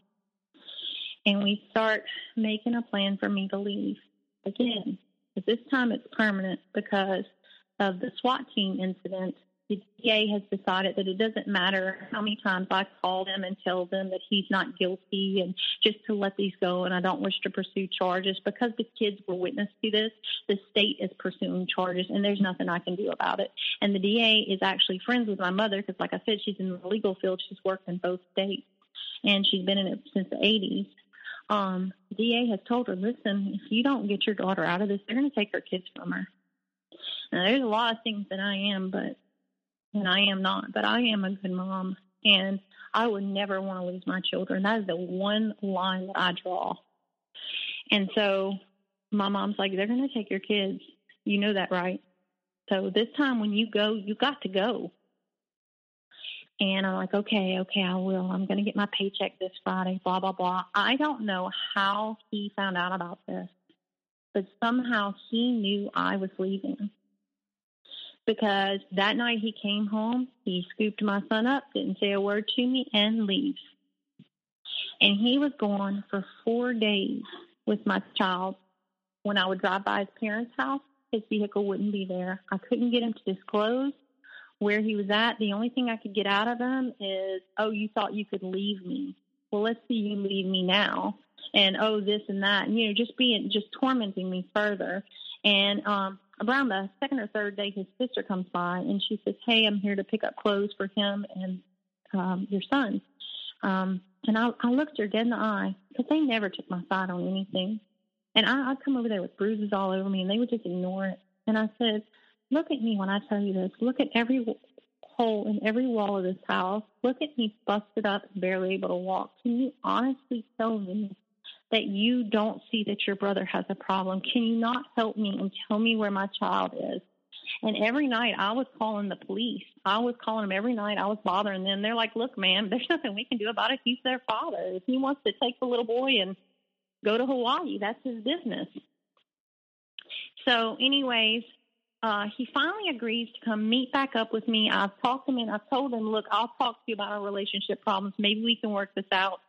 And we start making a plan for me to leave again. But this time it's permanent because of the SWAT team incident the DA has decided that it doesn't matter how many times I call them and tell them that he's not guilty and just to let these go and I don't wish to pursue charges because the kids were witness to this. The state is pursuing charges and there's nothing I can do about it. And the DA is actually friends with my mother because, like I said, she's in the legal field. She's worked in both states and she's been in it since the 80s. Um, the DA has told her, listen, if you don't get your daughter out of this, they're going to take her kids from her. Now, there's a lot of things that I am, but and I am not, but I am a good mom, and I would never want to lose my children. That is the one line that I draw. And so my mom's like, they're going to take your kids. You know that, right? So this time when you go, you got to go. And I'm like, okay, okay, I will. I'm going to get my paycheck this Friday, blah, blah, blah. I don't know how he found out about this, but somehow he knew I was leaving because that night he came home, he scooped my son up, didn't say a word to me, and leaves. And he was gone for four days with my child. When I would drive by his parents' house, his vehicle wouldn't be there. I couldn't get him to disclose where he was at. The only thing I could get out of him is, oh, you thought you could leave me. Well, let's see you leave me now. And oh, this and that. And, you know, just being, just tormenting me further. And um, around the second or third day, his sister comes by and she says, "Hey, I'm here to pick up clothes for him and um, your son." Um, and I, I looked her dead in the eye because they never took my side on anything. And I, I'd come over there with bruises all over me, and they would just ignore it. And I said, "Look at me when I tell you this. Look at every hole in every wall of this house. Look at me busted up barely able to walk. Can you honestly tell me that you don't see that your brother has a problem? Can you not help me and tell me where my child is? And every night I was calling the police. I was calling them every night. I was bothering them. They're like, look, ma'am, *laughs* there's nothing we can do about it. He's their father. If he wants to take the little boy and go to Hawaii, that's his business. So, anyways, uh, he finally agrees to come meet back up with me. I've talked to him and I've told him, look, I'll talk to you about our relationship problems. Maybe we can work this out.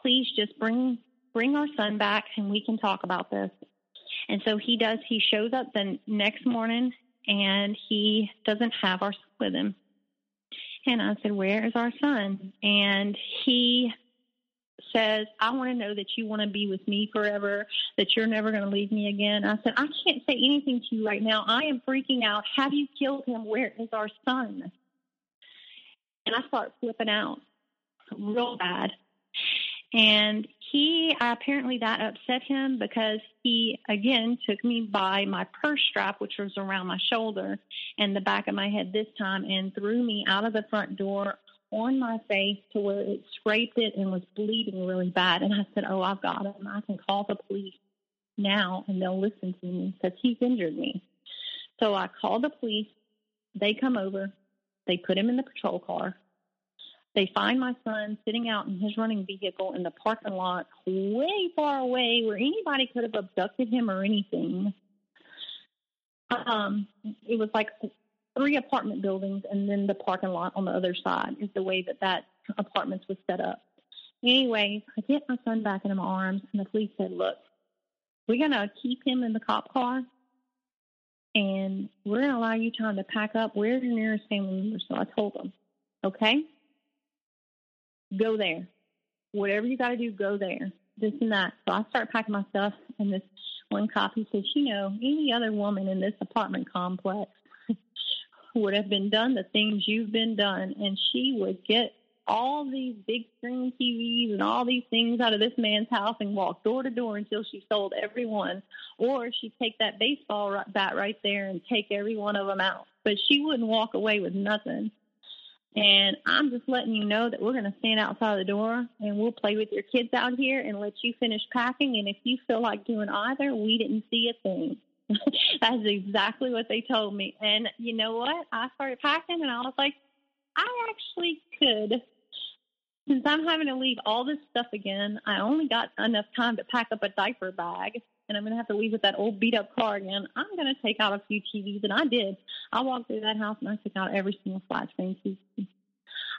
Please just bring bring our son back and we can talk about this. And so he does. He shows up the next morning and he doesn't have our son with him. And I said, Where is our son? And he says, I want to know that you want to be with me forever, that you're never going to leave me again. I said, I can't say anything to you right now. I am freaking out. Have you killed him? Where is our son? And I start flipping out real bad. And he apparently that upset him because he again took me by my purse strap, which was around my shoulder and the back of my head this time, and threw me out of the front door on my face to where it scraped it and was bleeding really bad. And I said, Oh, I've got him. I can call the police now and they'll listen to me because he's injured me. So I called the police. They come over. They put him in the patrol car. They find my son sitting out in his running vehicle in the parking lot, way far away where anybody could have abducted him or anything. Um, it was like three apartment buildings and then the parking lot on the other side is the way that that apartments was set up. Anyway, I get my son back in my arms, and the police said, "Look, we're gonna keep him in the cop car, and we're gonna allow you time to pack up. Where's your nearest family member?" So I told them, "Okay." go there. Whatever you got to do, go there. this and that. So I start packing my stuff, and this one cop he says, you know, any other woman in this apartment complex would have been done the things you've been done, and she would get all these big screen TVs and all these things out of this man's house and walk door to door until she sold every one, or she'd take that baseball bat right there and take every one of them out. But she wouldn't walk away with nothing. And I'm just letting you know that we're going to stand outside the door and we'll play with your kids out here and let you finish packing. And if you feel like doing either, we didn't see a thing. *laughs* That's exactly what they told me. And you know what? I started packing and I was like, I actually could. Since I'm having to leave all this stuff again, I only got enough time to pack up a diaper bag and I'm going to have to leave with that old beat up car again. I'm going to take out a few TVs, and I did. I walked through that house and I took out every single flat screen TV.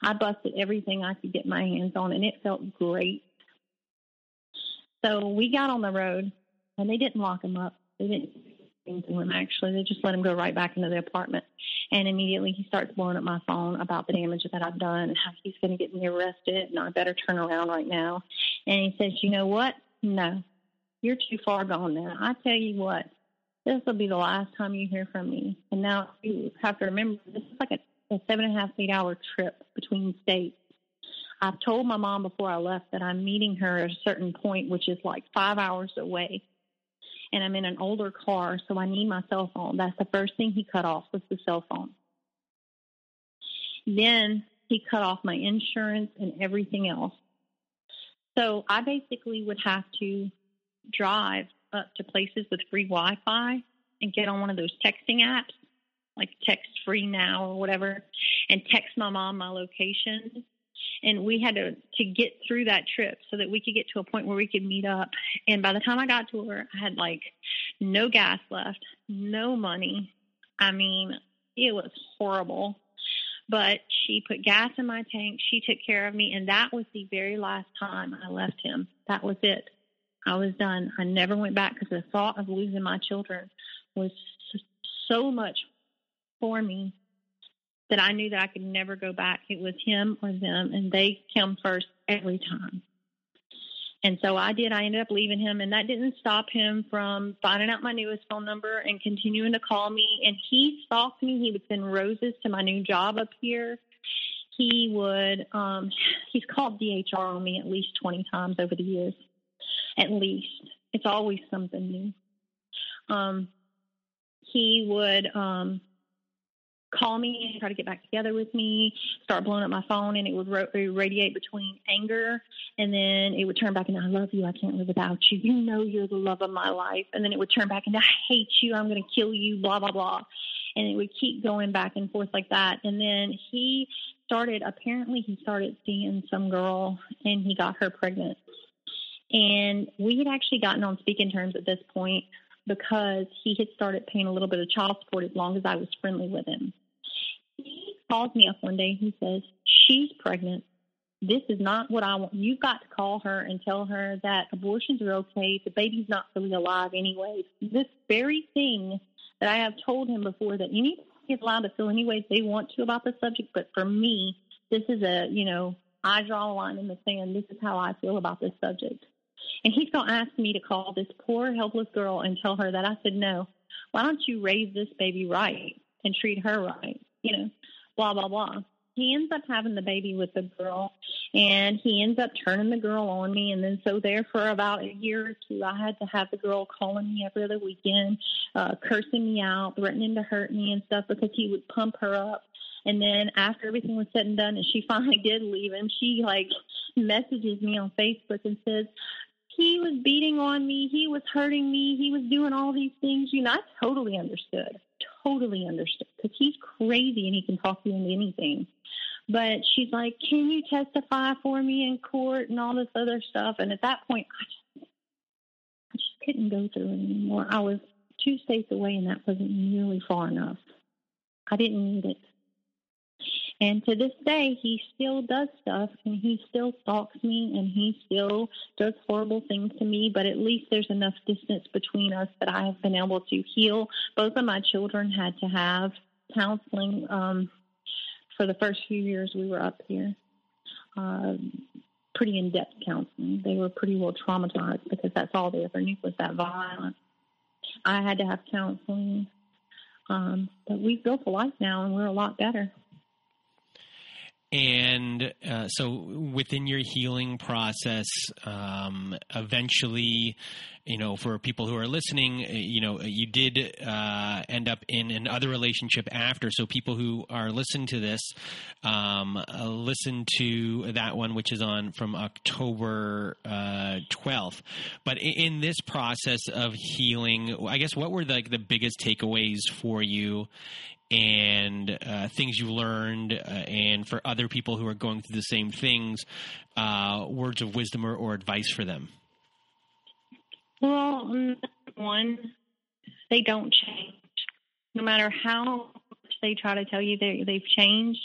I busted everything I could get my hands on, and it felt great. So we got on the road, and they didn't lock them up. They didn't to him actually. They just let him go right back into the apartment. And immediately he starts blowing up my phone about the damage that I've done and how he's going to get me arrested and I better turn around right now. And he says, You know what? No, you're too far gone now. I tell you what, this will be the last time you hear from me. And now you have to remember this is like a, a seven and a half, eight hour trip between states. I've told my mom before I left that I'm meeting her at a certain point, which is like five hours away. And I'm in an older car, so I need my cell phone. That's the first thing he cut off was the cell phone. Then he cut off my insurance and everything else. So I basically would have to drive up to places with free Wi-Fi and get on one of those texting apps, like Text Free Now or whatever, and text my mom my location. And we had to to get through that trip so that we could get to a point where we could meet up. And by the time I got to her, I had like no gas left, no money. I mean, it was horrible. But she put gas in my tank. She took care of me, and that was the very last time I left him. That was it. I was done. I never went back because the thought of losing my children was so much for me that I knew that I could never go back. It was him or them, and they come first every time. And so I did. I ended up leaving him, and that didn't stop him from finding out my newest phone number and continuing to call me. And he stalked me. He would send roses to my new job up here. He would, um, he's called DHR on me at least 20 times over the years at least. It's always something new. Um, he would um, call me and try to get back together with me, start blowing up my phone, and it would radiate between anger and then it would turn back into, I love you, I can't live without you. You know you're the love of my life. And then it would turn back into, I hate you, I'm going to kill you, blah, blah, blah. And it would keep going back and forth like that. And then he started, apparently, he started seeing some girl and he got her pregnant. And we had actually gotten on speaking terms at this point because he had started paying a little bit of child support as long as I was friendly with him. He calls me up one day. And he says, She's pregnant. This is not what I want. You've got to call her and tell her that abortions are okay. The baby's not really alive anyway. This very thing that I have told him before that anybody is allowed to feel any way they want to about the subject, but for me, this is a, you know, I draw a line in the sand. This is how I feel about this subject. And he's going to ask me to call this poor, helpless girl and tell her that. I said, no. Why don't you raise this baby right and treat her right? You know, blah, blah, blah. He ends up having the baby with the girl, and he ends up turning the girl on me. And then, so there for about a year or two, I had to have the girl calling me every other weekend, uh, cursing me out, threatening to hurt me and stuff because he would pump her up. And then after everything was said and done, and she *laughs* finally did leave him, she like messages me on Facebook and says, he was beating on me, he was hurting me, he was doing all these things. You know, I totally understood, totally understood, because he's crazy and he can talk you into anything. But she's like, "Can you testify for me in court and all this other stuff?" And at that point, I just, I just couldn't go through it anymore. I was two states away, and that wasn't nearly far enough. I didn't need it. And to this day, he still does stuff and he still stalks me and he still does horrible things to me. But at least there's enough distance between us that I have been able to heal. Both of my children had to have counseling um, for the first few years we were up here. Uh, pretty in depth counseling. They were pretty well traumatized because that's all they ever knew was that violence. I had to have counseling. Um, but we've built a life now and we're a lot better. And uh, so, within your healing process, um, eventually, you know, for people who are listening, uh, you know, you did uh, end up in another relationship after. So, people who are listening to this, um, uh, listen to that one, which is on from October uh, twelfth. but in, this process of healing, I guess what were like the biggest takeaways for you? and uh, things you learned, uh, and for other people who are going through the same things, uh, words of wisdom or, or, advice for them? Well, one, they don't change. No matter how much they try to tell you they, they've changed,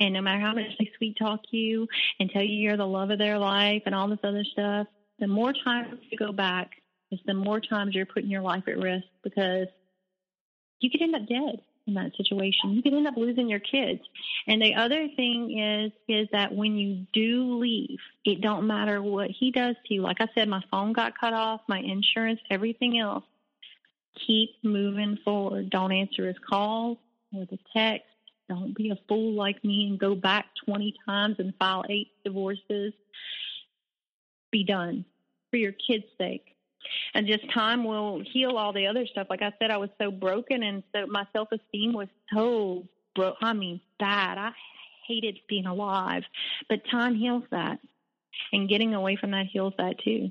and no matter how much they sweet talk you and tell you you're the love of their life and all this other stuff, the more times you go back, is the more times you're putting your life at risk because you could end up dead in that situation. You can end up losing your kids. And the other thing is is that when you do leave, it don't matter what he does to you. Like I said, my phone got cut off, my insurance, everything else. Keep moving forward. Don't answer his calls or the text. Don't be a fool like me and go back 20 times and file eight divorces. Be done for your kids' sake and just time will heal all the other stuff. Like I said, I was so broken, and so my self esteem was so broke. I mean, bad. I hated being alive, but time heals that, and getting away from that heals that too.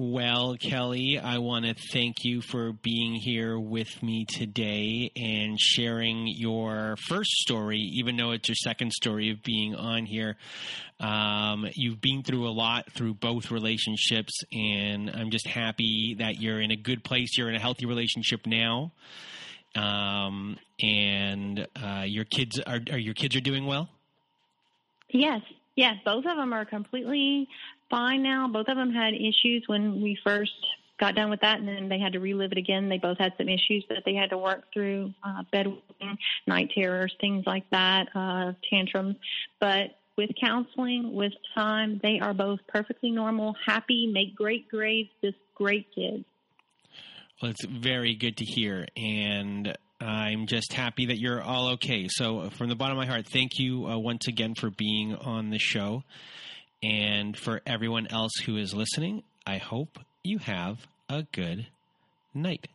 Well, Kelly, I want to thank you for being here with me today and sharing your first story, even though it's your second story of being on here. Um, you've been through a lot through both relationships, and I'm just happy that you're in a good place. You're in a healthy relationship now, um, and uh, your kids are, are your kids are doing well. Yes, yes, both of them are completely fine now. Both of them had issues when we first got done with that, and then they had to relive it again. They both had some issues that they had to work through: uh, bedwetting, night terrors, things like that, uh, tantrums. But with counseling, with time, they are both perfectly normal, happy, make great grades, just great kids. Well, it's very good to hear, and I'm just happy that you're all okay. So, from the bottom of my heart, thank you uh, once again for being on the show. And for everyone else who is listening, I hope you have a good night.